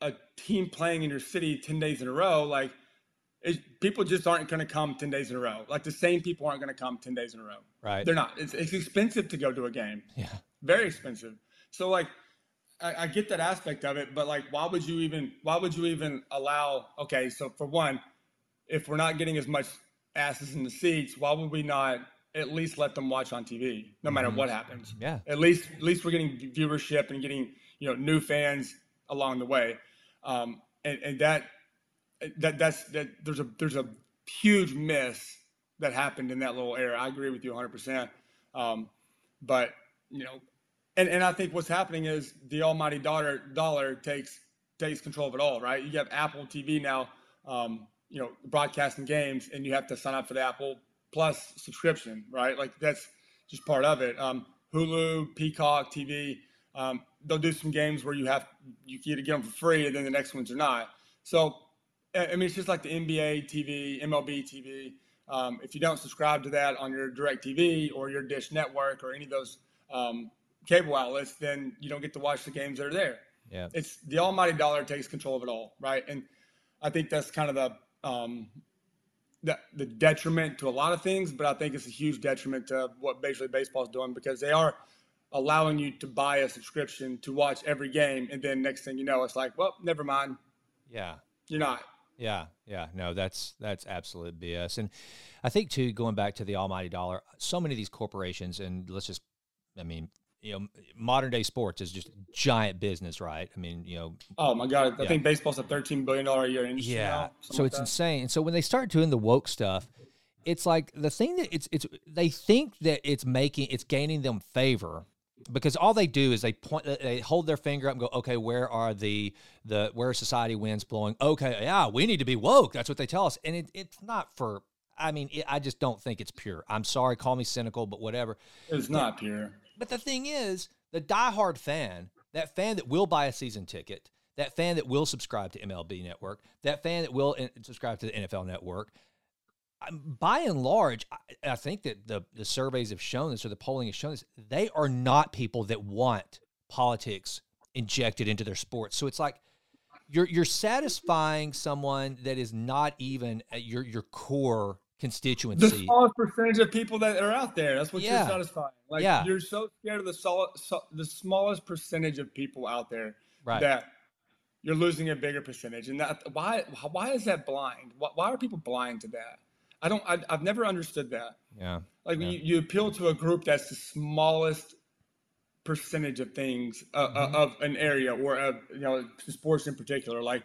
a team playing in your city ten days in a row, like it, people just aren't going to come 10 days in a row. Like the same people aren't going to come 10 days in a row. Right. They're not. It's, it's expensive to go to a game. Yeah. Very expensive. So like, I, I, get that aspect of it, but like, why would you even, why would you even allow, okay. So for one, if we're not getting as much asses in the seats, why would we not at least let them watch on TV no matter mm-hmm. what happens? Yeah. At least, at least we're getting viewership and getting, you know, new fans along the way. Um, and, and that, that that's that there's a there's a huge miss that happened in that little era. I agree with you 100. Um, percent But you know, and and I think what's happening is the almighty dollar dollar takes takes control of it all. Right? You have Apple TV now. Um, you know, broadcasting games, and you have to sign up for the Apple Plus subscription. Right? Like that's just part of it. Um, Hulu, Peacock TV. Um, they'll do some games where you have you get to get them for free, and then the next ones are not. So I mean, it's just like the NBA TV, MLB TV. Um, if you don't subscribe to that on your Direct TV or your Dish Network or any of those um, cable outlets, then you don't get to watch the games that are there. Yeah, it's the almighty dollar takes control of it all, right? And I think that's kind of the um, the, the detriment to a lot of things, but I think it's a huge detriment to what Major League Baseball is doing because they are allowing you to buy a subscription to watch every game, and then next thing you know, it's like, well, never mind. Yeah, you're not. Yeah, yeah, no, that's that's absolute BS. And I think too, going back to the almighty dollar, so many of these corporations, and let's just, I mean, you know, modern day sports is just giant business, right? I mean, you know. Oh my God, I yeah. think baseball's a thirteen billion dollar a year industry. Yeah, now, so it's insane. And so when they start doing the woke stuff, it's like the thing that it's it's they think that it's making it's gaining them favor because all they do is they point they hold their finger up and go okay where are the the where society winds blowing okay yeah we need to be woke that's what they tell us and it, it's not for i mean it, i just don't think it's pure i'm sorry call me cynical but whatever it's not pure but the thing is the diehard fan that fan that will buy a season ticket that fan that will subscribe to mlb network that fan that will eh, subscribe to the nfl network um, by and large, I, I think that the the surveys have shown this, or the polling has shown this. They are not people that want politics injected into their sports. So it's like you're you're satisfying someone that is not even at your your core constituency. The smallest percentage of people that are out there. That's what yeah. you're satisfying. Like yeah. you're so scared of the solid, so, the smallest percentage of people out there right. that you're losing a bigger percentage. And that why why is that blind? Why, why are people blind to that? I don't. I, have never understood that. Yeah. Like yeah. You, you appeal to a group that's the smallest percentage of things uh, uh mm-hmm. uh, of an area or of you know sports in particular. Like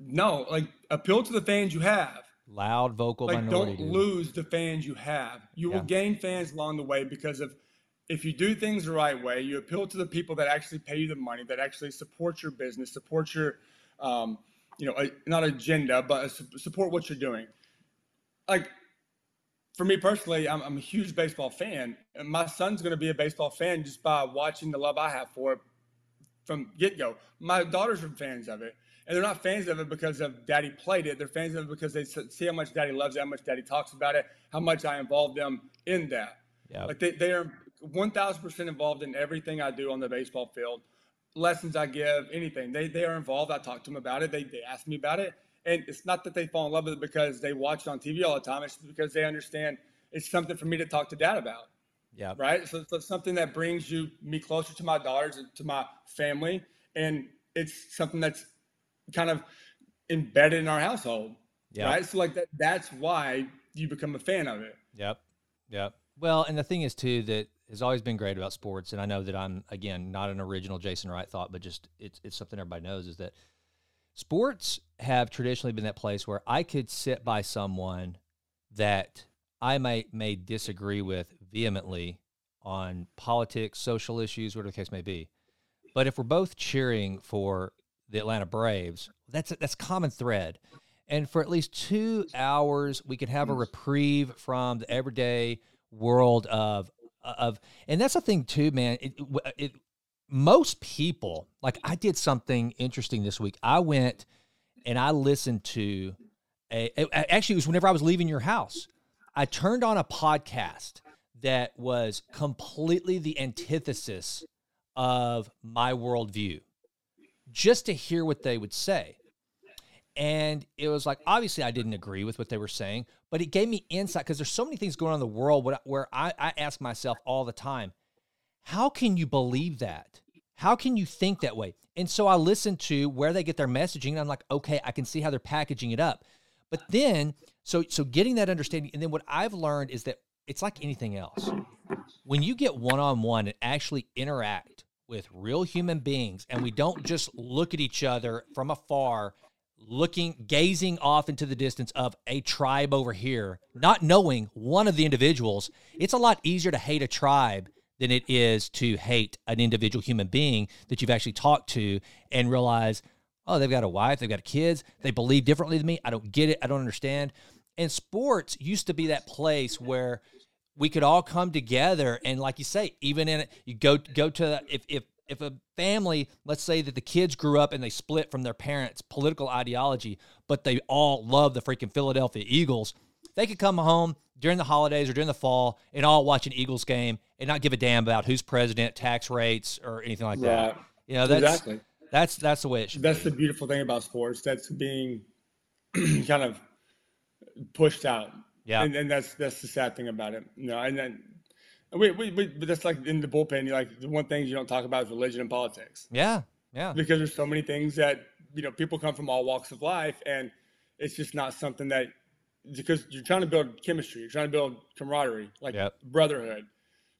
no, like appeal to the fans you have. Loud vocal like, minority. Don't dude. lose the fans you have. You yeah. will gain fans along the way because of if you do things the right way, you appeal to the people that actually pay you the money, that actually support your business, support your, um, you know, a, not agenda, but support what you're doing like for me personally, I'm, I'm a huge baseball fan, and my son's going to be a baseball fan just by watching the love I have for it from get go. My daughters are fans of it, and they're not fans of it because of Daddy played it. They're fans of it because they see how much Daddy loves it, how much Daddy talks about it, how much I involve them in that. Yeah, like they, they are one thousand percent involved in everything I do on the baseball field, lessons I give, anything. They they are involved. I talk to them about it. They they ask me about it, and it's not that they fall in love with it because they watch it on TV all the time. It's because they understand it's something for me to talk to dad about. Yeah. Right. So, so it's something that brings you me closer to my daughters and to my family, and it's something that's kind of embedded in our household. Yeah. Right. So like that. That's why you become a fan of it. Yep. Yep. Well, and the thing is too that has always been great about sports, and I know that I'm again not an original Jason Wright thought, but just it's it's something everybody knows is that sports have traditionally been that place where I could sit by someone that I might may disagree with vehemently on politics, social issues, whatever the case may be. But if we're both cheering for the Atlanta Braves, that's that's common thread. And for at least two hours, we could have a mm. reprieve from the everyday world of of, and that's the thing too, man. It, it most people like I did something interesting this week. I went and I listened to a, a actually it was whenever I was leaving your house. I turned on a podcast that was completely the antithesis of my worldview, just to hear what they would say. And it was like, obviously, I didn't agree with what they were saying, but it gave me insight because there's so many things going on in the world where I, I ask myself all the time, how can you believe that? How can you think that way? And so I listened to where they get their messaging, and I'm like, okay, I can see how they're packaging it up. But then, so so getting that understanding, and then what I've learned is that it's like anything else. When you get one on one and actually interact with real human beings, and we don't just look at each other from afar looking gazing off into the distance of a tribe over here not knowing one of the individuals. It's a lot easier to hate a tribe than it is to hate an individual human being that you've actually talked to and realize oh they've got a wife they've got kids they believe differently than me i don't get it i don't understand. And sports used to be that place where we could all come together and like you say even in it you go go to if if if a family, let's say that the kids grew up and they split from their parents' political ideology, but they all love the freaking Philadelphia Eagles, they could come home during the holidays or during the fall and all watch an Eagles game and not give a damn about who's president, tax rates, or anything like that. You know, that's exactly. that's that's the way it should. That's be. the beautiful thing about sports. That's being kind of pushed out. Yeah, and, and that's that's the sad thing about it. You know, and then we, we, we, but that's like in the bullpen. You like the one thing you don't talk about is religion and politics. Yeah, yeah. Because there's so many things that you know people come from all walks of life, and it's just not something that because you're trying to build chemistry, you're trying to build camaraderie, like yep. brotherhood.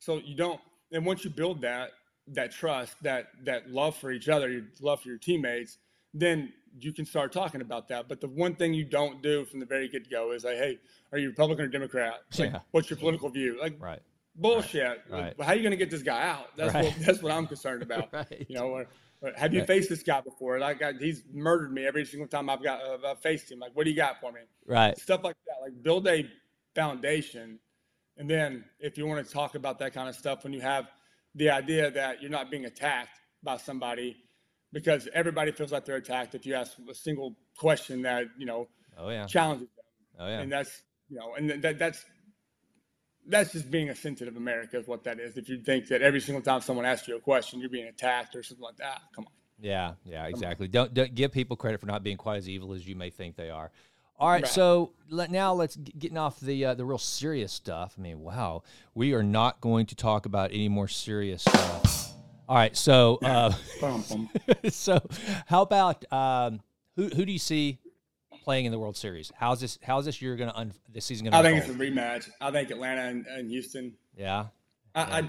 So you don't, and once you build that that trust, that that love for each other, your love for your teammates, then you can start talking about that. But the one thing you don't do from the very get go is like, hey, are you Republican or Democrat? Like, yeah. what's your political view? Like, right bullshit. Right. How are you going to get this guy out? That's right. what that's what I'm concerned about. right. You know, or, or have you faced this guy before? Like I, he's murdered me every single time I've got uh, I've faced him. Like, what do you got for me? Right. Stuff like that. Like build a foundation, and then if you want to talk about that kind of stuff, when you have the idea that you're not being attacked by somebody, because everybody feels like they're attacked if you ask a single question that you know oh, yeah. challenges them. Oh yeah. And that's you know, and that that's that's just being a sensitive America is what that is. If you think that every single time someone asks you a question, you're being attacked or something like that, come on. Yeah, yeah, exactly. Don't, don't give people credit for not being quite as evil as you may think they are. All right, right. so let, now let's get, getting off the uh, the real serious stuff. I mean, wow, we are not going to talk about any more serious stuff. All right, so uh, so how about um, who who do you see playing in the World Series. How's this? How's this year going to un, this season going to? I think it's a rematch. I think Atlanta and, and Houston. Yeah. I, yeah.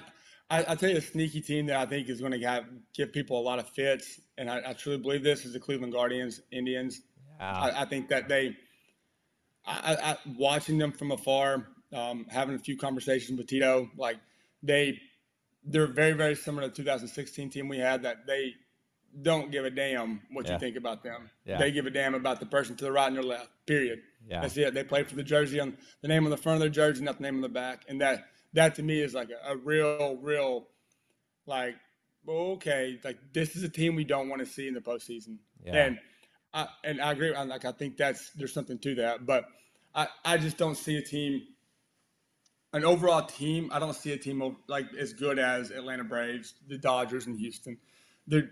I, I, I tell you a sneaky team that I think is going to give people a lot of fits, and I, I truly believe this is the Cleveland Guardians Indians. Yeah. I, I think that they, I, I, watching them from afar, um, having a few conversations with Tito, like they, they're very very similar to the 2016 team we had. That they don't give a damn what yeah. you think about them. Yeah. They give a damn about the person to the right and your left. Period. Yeah. That's it. They play for the jersey on the name on the front of their jersey, not the name on the back. And that that to me is like a, a real, real like okay, like this is a team we don't want to see in the postseason. Yeah. And I and I agree. Like I think that's there's something to that, but I I just don't see a team. An overall team, I don't see a team like as good as Atlanta Braves, the Dodgers, and Houston. They're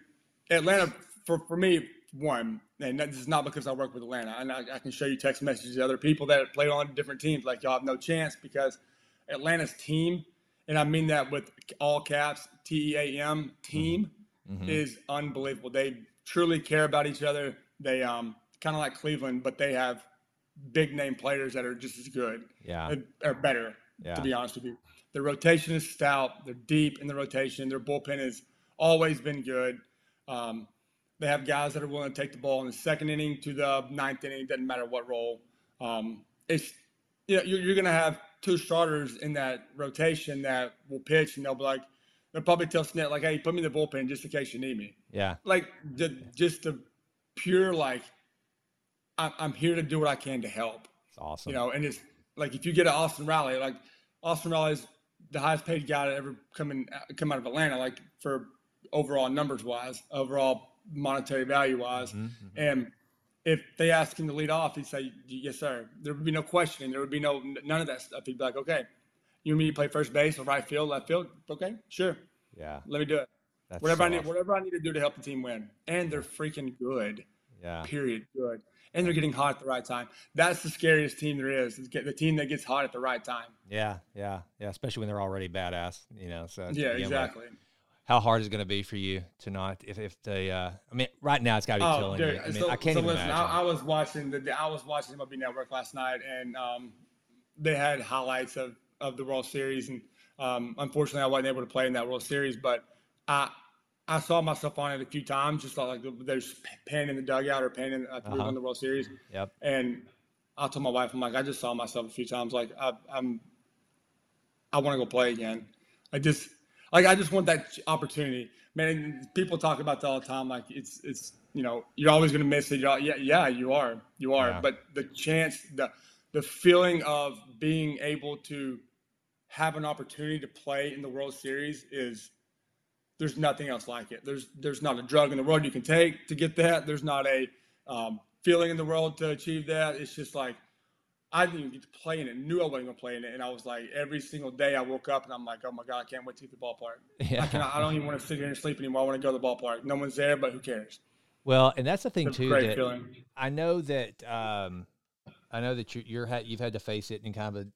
Atlanta, for, for me, one, and this is not because I work with Atlanta. And I, I can show you text messages to other people that play on different teams. Like y'all have no chance because Atlanta's team, and I mean that with all caps, T E A M team, mm-hmm. is unbelievable. They truly care about each other. They um kind of like Cleveland, but they have big name players that are just as good. Yeah, or better. Yeah. To be honest with you, their rotation is stout. They're deep in the rotation. Their bullpen has always been good. Um, they have guys that are willing to take the ball in the second inning to the ninth inning. Doesn't matter what role. Um, it's you know, you're, you're going to have two starters in that rotation that will pitch, and they'll be like, they'll probably tell Snit like, "Hey, put me in the bullpen just in case you need me." Yeah. Like the, just the pure like, I'm, I'm here to do what I can to help. It's awesome. You know, and it's like if you get an Austin Riley, like Austin Riley's the highest paid guy to ever come in come out of Atlanta, like for overall numbers wise, overall monetary value wise. Mm-hmm, mm-hmm. And if they ask him to lead off, he'd say, "Yes, sir." There would be no questioning. There would be no none of that stuff. He'd be like, "Okay, you and me to play first base or right field, left field. Okay, sure. Yeah. Let me do it. That's whatever I need, whatever I need to do to help the team win. And they're freaking good. Yeah. Period. Good. And they're getting hot at the right time. That's the scariest team there is. is the team that gets hot at the right time. Yeah, yeah, yeah. Especially when they're already badass, you know. So yeah, exactly. With how hard is it going to be for you to not if if they uh I mean right now it's got to be oh, killing dude, you. I mean so, I can't so even listen. I, I, was watching the I was watching MLB Network last night and um they had highlights of of the World Series and um unfortunately I wasn't able to play in that World Series but I I saw myself on it a few times just like there's pen in the dugout or pen in uh, uh-huh. the World Series. Yep. And I told my wife I'm like I just saw myself a few times like I, I'm I want to go play again. I just like I just want that opportunity. Man, people talk about that all the time. Like it's it's you know you're always going to miss it. yeah, yeah, you are, you are. Yeah. But the chance, the the feeling of being able to have an opportunity to play in the World Series is there's nothing else like it. There's there's not a drug in the world you can take to get that. There's not a um, feeling in the world to achieve that. It's just like I didn't even get to play in it. Knew I wasn't gonna play in it, and I was like, every single day I woke up and I'm like, oh my god, I can't wait to get the ballpark. Yeah. I, can, I don't even want to sit here and sleep anymore. I want to go to the ballpark. No one's there, but who cares? Well, and that's the thing too. That feeling. I know that um, I know that you're you're you've had to face it in kind of a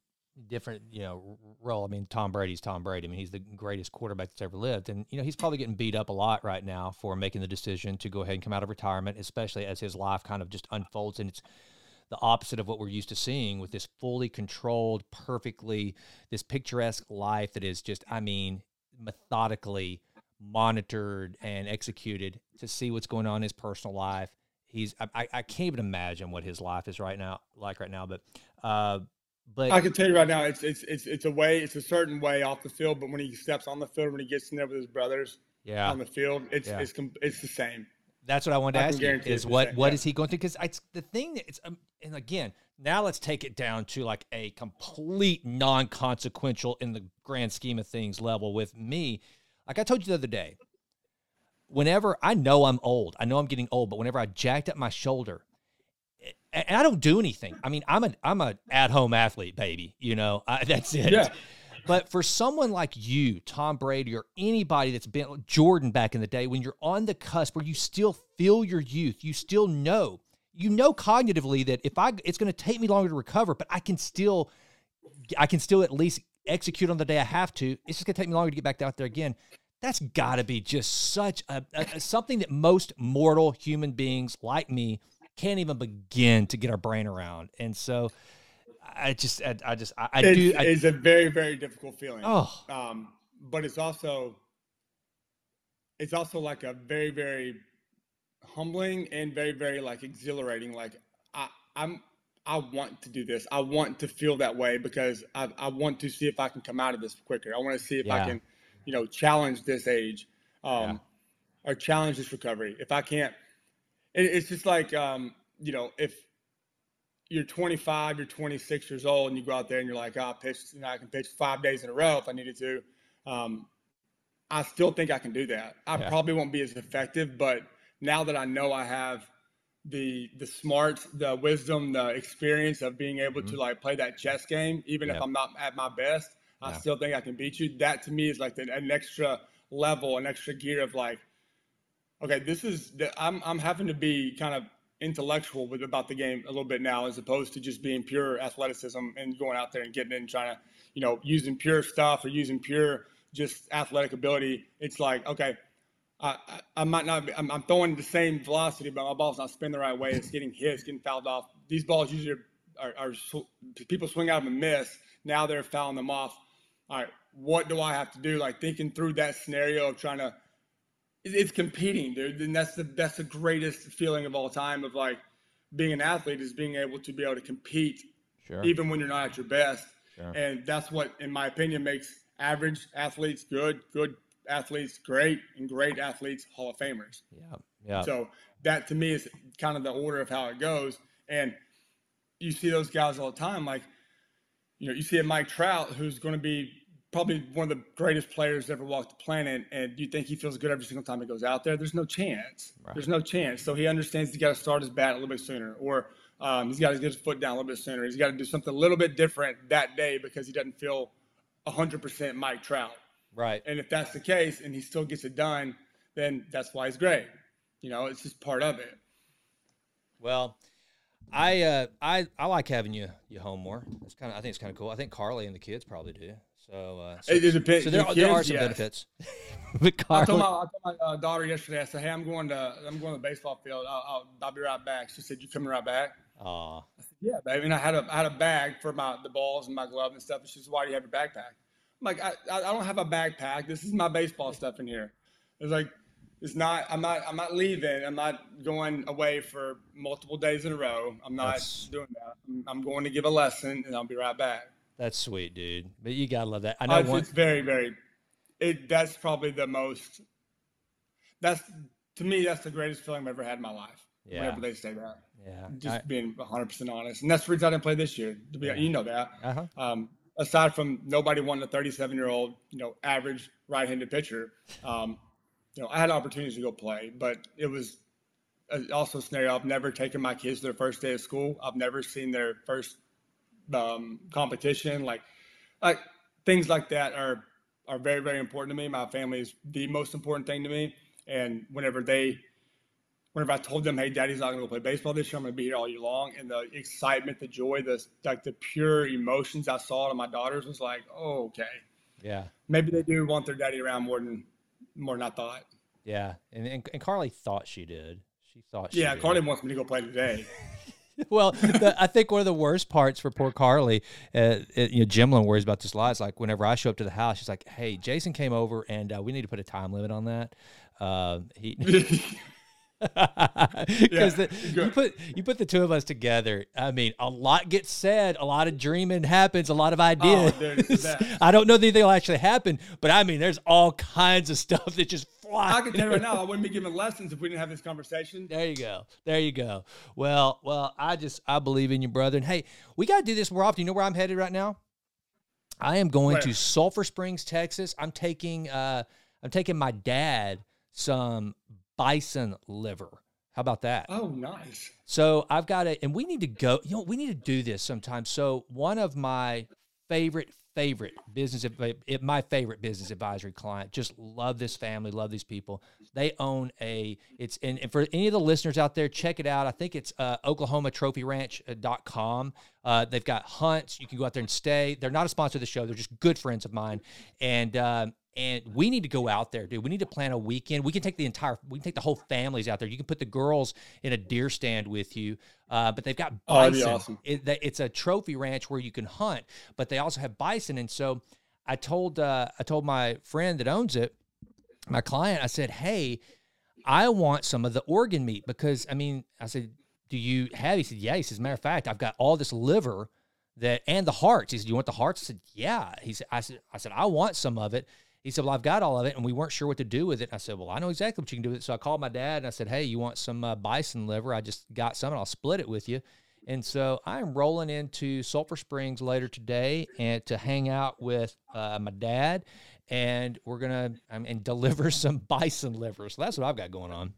different you know role. I mean, Tom Brady's Tom Brady. I mean, he's the greatest quarterback that's ever lived, and you know he's probably getting beat up a lot right now for making the decision to go ahead and come out of retirement, especially as his life kind of just unfolds and it's the opposite of what we're used to seeing with this fully controlled, perfectly, this picturesque life that is just, I mean, methodically monitored and executed to see what's going on in his personal life. He's, I, I can't even imagine what his life is right now, like right now, but, uh, but I can tell you right now, it's, it's, it's, it's a way, it's a certain way off the field, but when he steps on the field, when he gets in there with his brothers, yeah, on the field, it's, yeah. it's, it's the same. That's what I wanted to I ask you. Is what what yeah. is he going through? Because it's the thing that it's um, and again now let's take it down to like a complete non-consequential in the grand scheme of things level with me. Like I told you the other day, whenever I know I'm old, I know I'm getting old, but whenever I jacked up my shoulder, and I don't do anything. I mean, I'm a I'm a at home athlete, baby. You know, I, that's it. Yeah. But for someone like you, Tom Brady, or anybody that's been Jordan back in the day, when you're on the cusp where you still feel your youth, you still know, you know cognitively that if I, it's going to take me longer to recover, but I can still, I can still at least execute on the day I have to. It's just going to take me longer to get back out there again. That's got to be just such a, a something that most mortal human beings like me can't even begin to get our brain around. And so, I just, I, I just, I, I it's, do. I, it's a very, very difficult feeling. Oh, um, but it's also, it's also like a very, very humbling and very, very like exhilarating. Like I, I'm, I want to do this. I want to feel that way because I, I want to see if I can come out of this quicker. I want to see if yeah. I can, you know, challenge this age, um, yeah. or challenge this recovery. If I can't, it, it's just like, um, you know, if you're 25, you're 26 years old, and you go out there and you're like, oh, I pitched, you know, I can pitch five days in a row if I needed to. Um, I still think I can do that. I yeah. probably won't be as effective, but now that I know I have the the smarts, the wisdom, the experience of being able mm-hmm. to like play that chess game, even if I'm not at my best, yeah. I still think I can beat you. That to me is like the, an extra level, an extra gear of like, okay, this is the, I'm I'm having to be kind of intellectual with about the game a little bit now, as opposed to just being pure athleticism and going out there and getting in trying to, you know, using pure stuff or using pure just athletic ability. It's like, okay, I, I, might not, be, I'm, I'm, throwing the same velocity, but my ball's not spinning the right way. It's getting hit, it's getting fouled off. These balls usually are, are, are people swing out of and miss. Now they're fouling them off. All right, what do I have to do? Like thinking through that scenario of trying to it's competing, dude. And that's the that's the greatest feeling of all time of like being an athlete is being able to be able to compete sure. even when you're not at your best. Sure. And that's what, in my opinion, makes average athletes good, good athletes great, and great athletes Hall of Famers. Yeah. Yeah. So that to me is kind of the order of how it goes. And you see those guys all the time, like, you know, you see a Mike Trout who's going to be probably one of the greatest players ever walk the planet, and you think he feels good every single time he goes out there? There's no chance. Right. There's no chance. So he understands he's got to start his bat a little bit sooner, or um, he's got to get his foot down a little bit sooner. He's got to do something a little bit different that day because he doesn't feel 100% Mike Trout. Right. And if that's the case, and he still gets it done, then that's why he's great. You know, it's just part of it. Well, I uh, I I like having you you home more. It's kind of I think it's kind of cool. I think Carly and the kids probably do. So, uh, so, it, depends. So there, kids, there are some yes. benefits. but I told my, I told my uh, daughter yesterday. I said, "Hey, I'm going to I'm going to the baseball field. I'll, I'll, I'll be right back." She said, "You coming right back?" Aw. I said, "Yeah, baby." And I had a I had a bag for my the balls and my glove and stuff. And she said, "Why do you have your backpack?" I'm like, I I don't have a backpack. This is my baseball stuff in here. It's like it's not i'm not i'm not leaving i'm not going away for multiple days in a row i'm not that's, doing that I'm, I'm, going to give a lesson and i'll be right back that's sweet dude but you gotta love that i know uh, one... it's very very it that's probably the most that's to me that's the greatest feeling i've ever had in my life yeah. whenever they say that yeah just I, being 100% honest and that's the reason i didn't play this year to be yeah. you know that uh-huh. um, aside from nobody wanting a 37 year old you know average right-handed pitcher um, you know, I had opportunities to go play, but it was also a scenario. I've never taken my kids to their first day of school. I've never seen their first um, competition. Like, like things like that are are very very important to me. My family is the most important thing to me. And whenever they, whenever I told them, "Hey, Daddy's not going to go play baseball this year. I'm going to be here all year long," and the excitement, the joy, the like the pure emotions I saw in my daughters was like, "Oh, okay." Yeah. Maybe they do want their daddy around more than more than I thought. Yeah, and and, and Carly thought she did. She thought. She Yeah, she Carly wants me to go play today. well, the, I think one of the worst parts for poor Carly, uh, it, you know, Jimlin worries about this a lot. It's like whenever I show up to the house, she's like, "Hey, Jason came over, and uh, we need to put a time limit on that." Uh, he because yeah, you put you put the two of us together. I mean, a lot gets said, a lot of dreaming happens, a lot of oh, ideas. Oh, I don't know that they'll actually happen, but I mean, there's all kinds of stuff that just fly. I can tell you right now, I wouldn't be giving lessons if we didn't have this conversation. There you go. There you go. Well, well, I just I believe in you, brother. And hey, we got to do this more often. You know where I'm headed right now? I am going where? to Sulphur Springs, Texas. I'm taking uh I'm taking my dad some bison liver. How about that? Oh, nice. So I've got it, and we need to go. You know, we need to do this sometime. So one of my favorite favorite business my favorite business advisory client just love this family love these people they own a it's and, and for any of the listeners out there check it out i think it's uh, oklahoma trophy ranch.com uh, they've got hunts you can go out there and stay they're not a sponsor of the show they're just good friends of mine and um, and we need to go out there, dude. We need to plan a weekend. We can take the entire, we can take the whole families out there. You can put the girls in a deer stand with you, uh, but they've got bison. Oh, awesome. it, it's a trophy ranch where you can hunt, but they also have bison. And so I told, uh, I told my friend that owns it, my client, I said, hey, I want some of the organ meat because I mean, I said, do you have? He said, yeah. He says, matter of fact, I've got all this liver that and the hearts. He said, you want the hearts? I said, yeah. He said, I said, I said, I want some of it. He said, Well, I've got all of it, and we weren't sure what to do with it. And I said, Well, I know exactly what you can do with it. So I called my dad and I said, Hey, you want some uh, bison liver? I just got some, and I'll split it with you. And so I'm rolling into Sulphur Springs later today and to hang out with uh, my dad, and we're gonna um, and deliver some bison liver. So that's what I've got going on.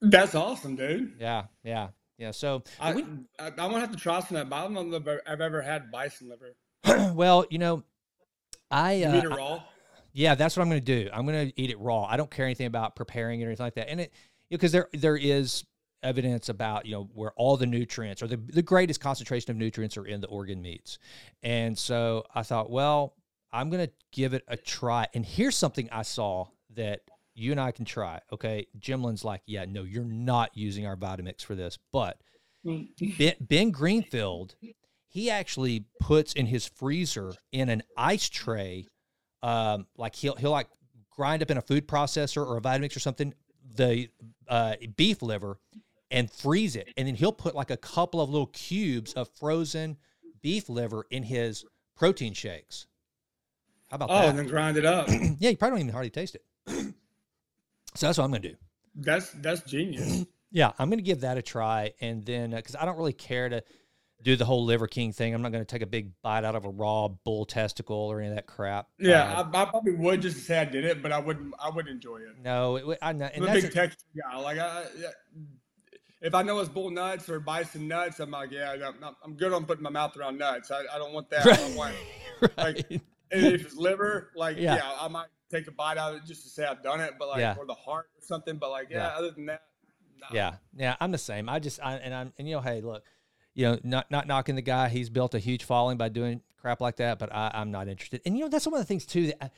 That's awesome, dude. Yeah, yeah, yeah. So I we, I, I to have to try some of that. I don't know if I've ever had bison liver. well, you know, I uh, you eat it raw. Yeah, that's what I'm going to do. I'm going to eat it raw. I don't care anything about preparing it or anything like that. And it because there there is evidence about you know where all the nutrients or the the greatest concentration of nutrients are in the organ meats. And so I thought, well, I'm going to give it a try. And here's something I saw that you and I can try. Okay, Jimlin's like, yeah, no, you're not using our Vitamix for this, but mm. ben, ben Greenfield, he actually puts in his freezer in an ice tray um, like he'll he'll like grind up in a food processor or a Vitamix or something the uh, beef liver and freeze it, and then he'll put like a couple of little cubes of frozen beef liver in his protein shakes. How about oh, that? and then grind it up. yeah, you probably don't even hardly taste it. so that's what I'm gonna do. That's that's genius. yeah, I'm gonna give that a try, and then because uh, I don't really care to do the whole liver king thing. I'm not going to take a big bite out of a raw bull testicle or any of that crap. Yeah, uh, I, I, probably would just say I did it, but I wouldn't. I would enjoy it. No, it, I, and I'm a big texture guy. Like I, if I know it's bull nuts or bison nuts, I'm like, yeah, I'm, I'm good on putting my mouth around nuts. I, I don't want that. Right. I don't want right. like if it's liver, like yeah. yeah. I might take a bite out of it just to say I've done it, but like yeah. or the heart or something. But like, yeah, yeah. other than that, nah. yeah, yeah, I'm the same. I just I, and I'm and you know, hey, look, you know, not not knocking the guy. He's built a huge following by doing crap like that, but I, I'm not interested. And you know, that's one of the things too that. I,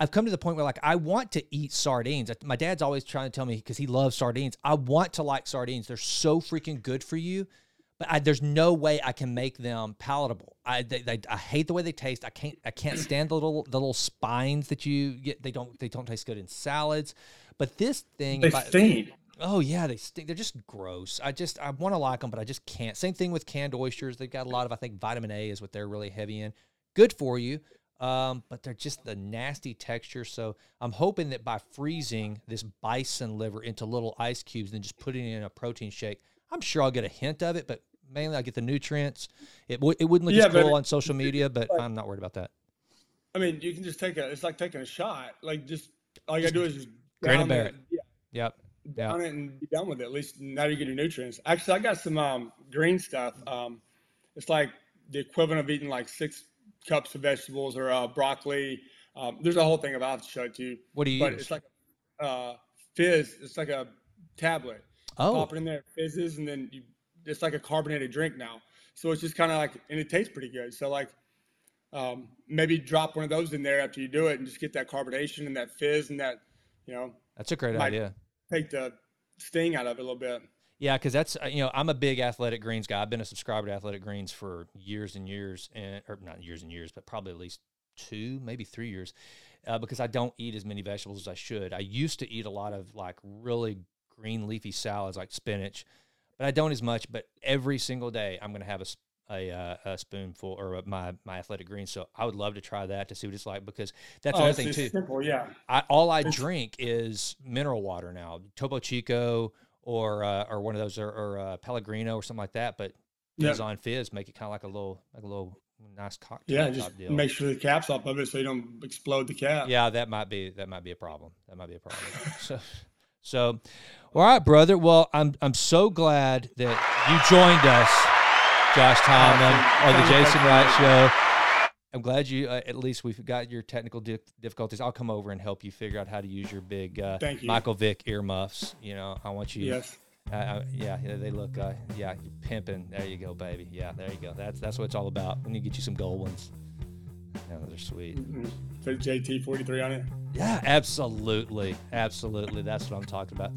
I've come to the point where like I want to eat sardines. My dad's always trying to tell me because he loves sardines. I want to like sardines. They're so freaking good for you, but I, there's no way I can make them palatable. I they, they, I hate the way they taste. I can't I can't stand the little the little spines that you get. They don't they don't taste good in salads. But this thing, they stink. Oh yeah, they stink. They're just gross. I just I want to like them, but I just can't. Same thing with canned oysters. They've got a lot of I think vitamin A is what they're really heavy in. Good for you um, but they're just the nasty texture. So I'm hoping that by freezing this bison liver into little ice cubes and just putting it in a protein shake, I'm sure I'll get a hint of it, but mainly I get the nutrients. It, w- it wouldn't look yeah, as cool on social media, but like, I'm not worried about that. I mean, you can just take a, it's like taking a shot. Like just, all you gotta do is just Granite Barrett. Yeah. Yep. Down yep. it and be done with it. At least now you get your nutrients. Actually, I got some um, green stuff. Um, it's like the equivalent of eating like six cups of vegetables or uh, broccoli. Um, there's a whole thing about to show it to you. What do you but use? It's like uh, fizz. It's like a tablet. Oh. Pop it in there, fizzes, and then you, it's like a carbonated drink now. So it's just kind of like, and it tastes pretty good. So like, um, maybe drop one of those in there after you do it, and just get that carbonation and that fizz and that, you know. That's a great idea. Take the sting out of it a little bit. Yeah, because that's uh, you know I'm a big Athletic Greens guy. I've been a subscriber to Athletic Greens for years and years, and or not years and years, but probably at least two, maybe three years, uh, because I don't eat as many vegetables as I should. I used to eat a lot of like really green leafy salads like spinach, but I don't as much. But every single day I'm going to have a a, uh, a, spoonful or my my athletic greens. So I would love to try that to see what it's like because that's oh, another thing too. Simple, yeah. I, all I drink is mineral water now. Topo Chico or uh, or one of those or, or uh, Pellegrino or something like that. But yep. on fizz, make it kind of like a little like a little nice cocktail. Yeah, just deal. make sure the cap's off of it so you don't explode the cap. Yeah, that might be that might be a problem. That might be a problem. so. So, all right, brother. Well, I'm I'm so glad that you joined us, Josh Tomlin, on the Jason Wright Show. I'm glad you uh, at least we've got your technical di- difficulties. I'll come over and help you figure out how to use your big uh, Thank you. Michael Vick earmuffs. You know, I want you. Yes. Uh, yeah, they look. Uh, yeah, pimping. There you go, baby. Yeah, there you go. That's that's what it's all about. We need to get you some gold ones. Yeah, those are sweet. Mm-hmm. Put JT forty three on it. Yeah, absolutely, absolutely. That's what I'm talking about.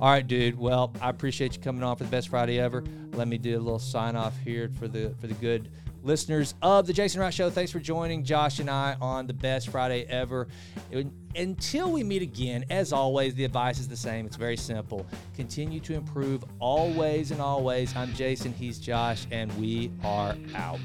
All right, dude. Well, I appreciate you coming on for the best Friday ever. Let me do a little sign off here for the for the good listeners of the Jason Wright Show. Thanks for joining Josh and I on the best Friday ever. Until we meet again, as always, the advice is the same. It's very simple. Continue to improve always and always. I'm Jason, he's Josh, and we are out.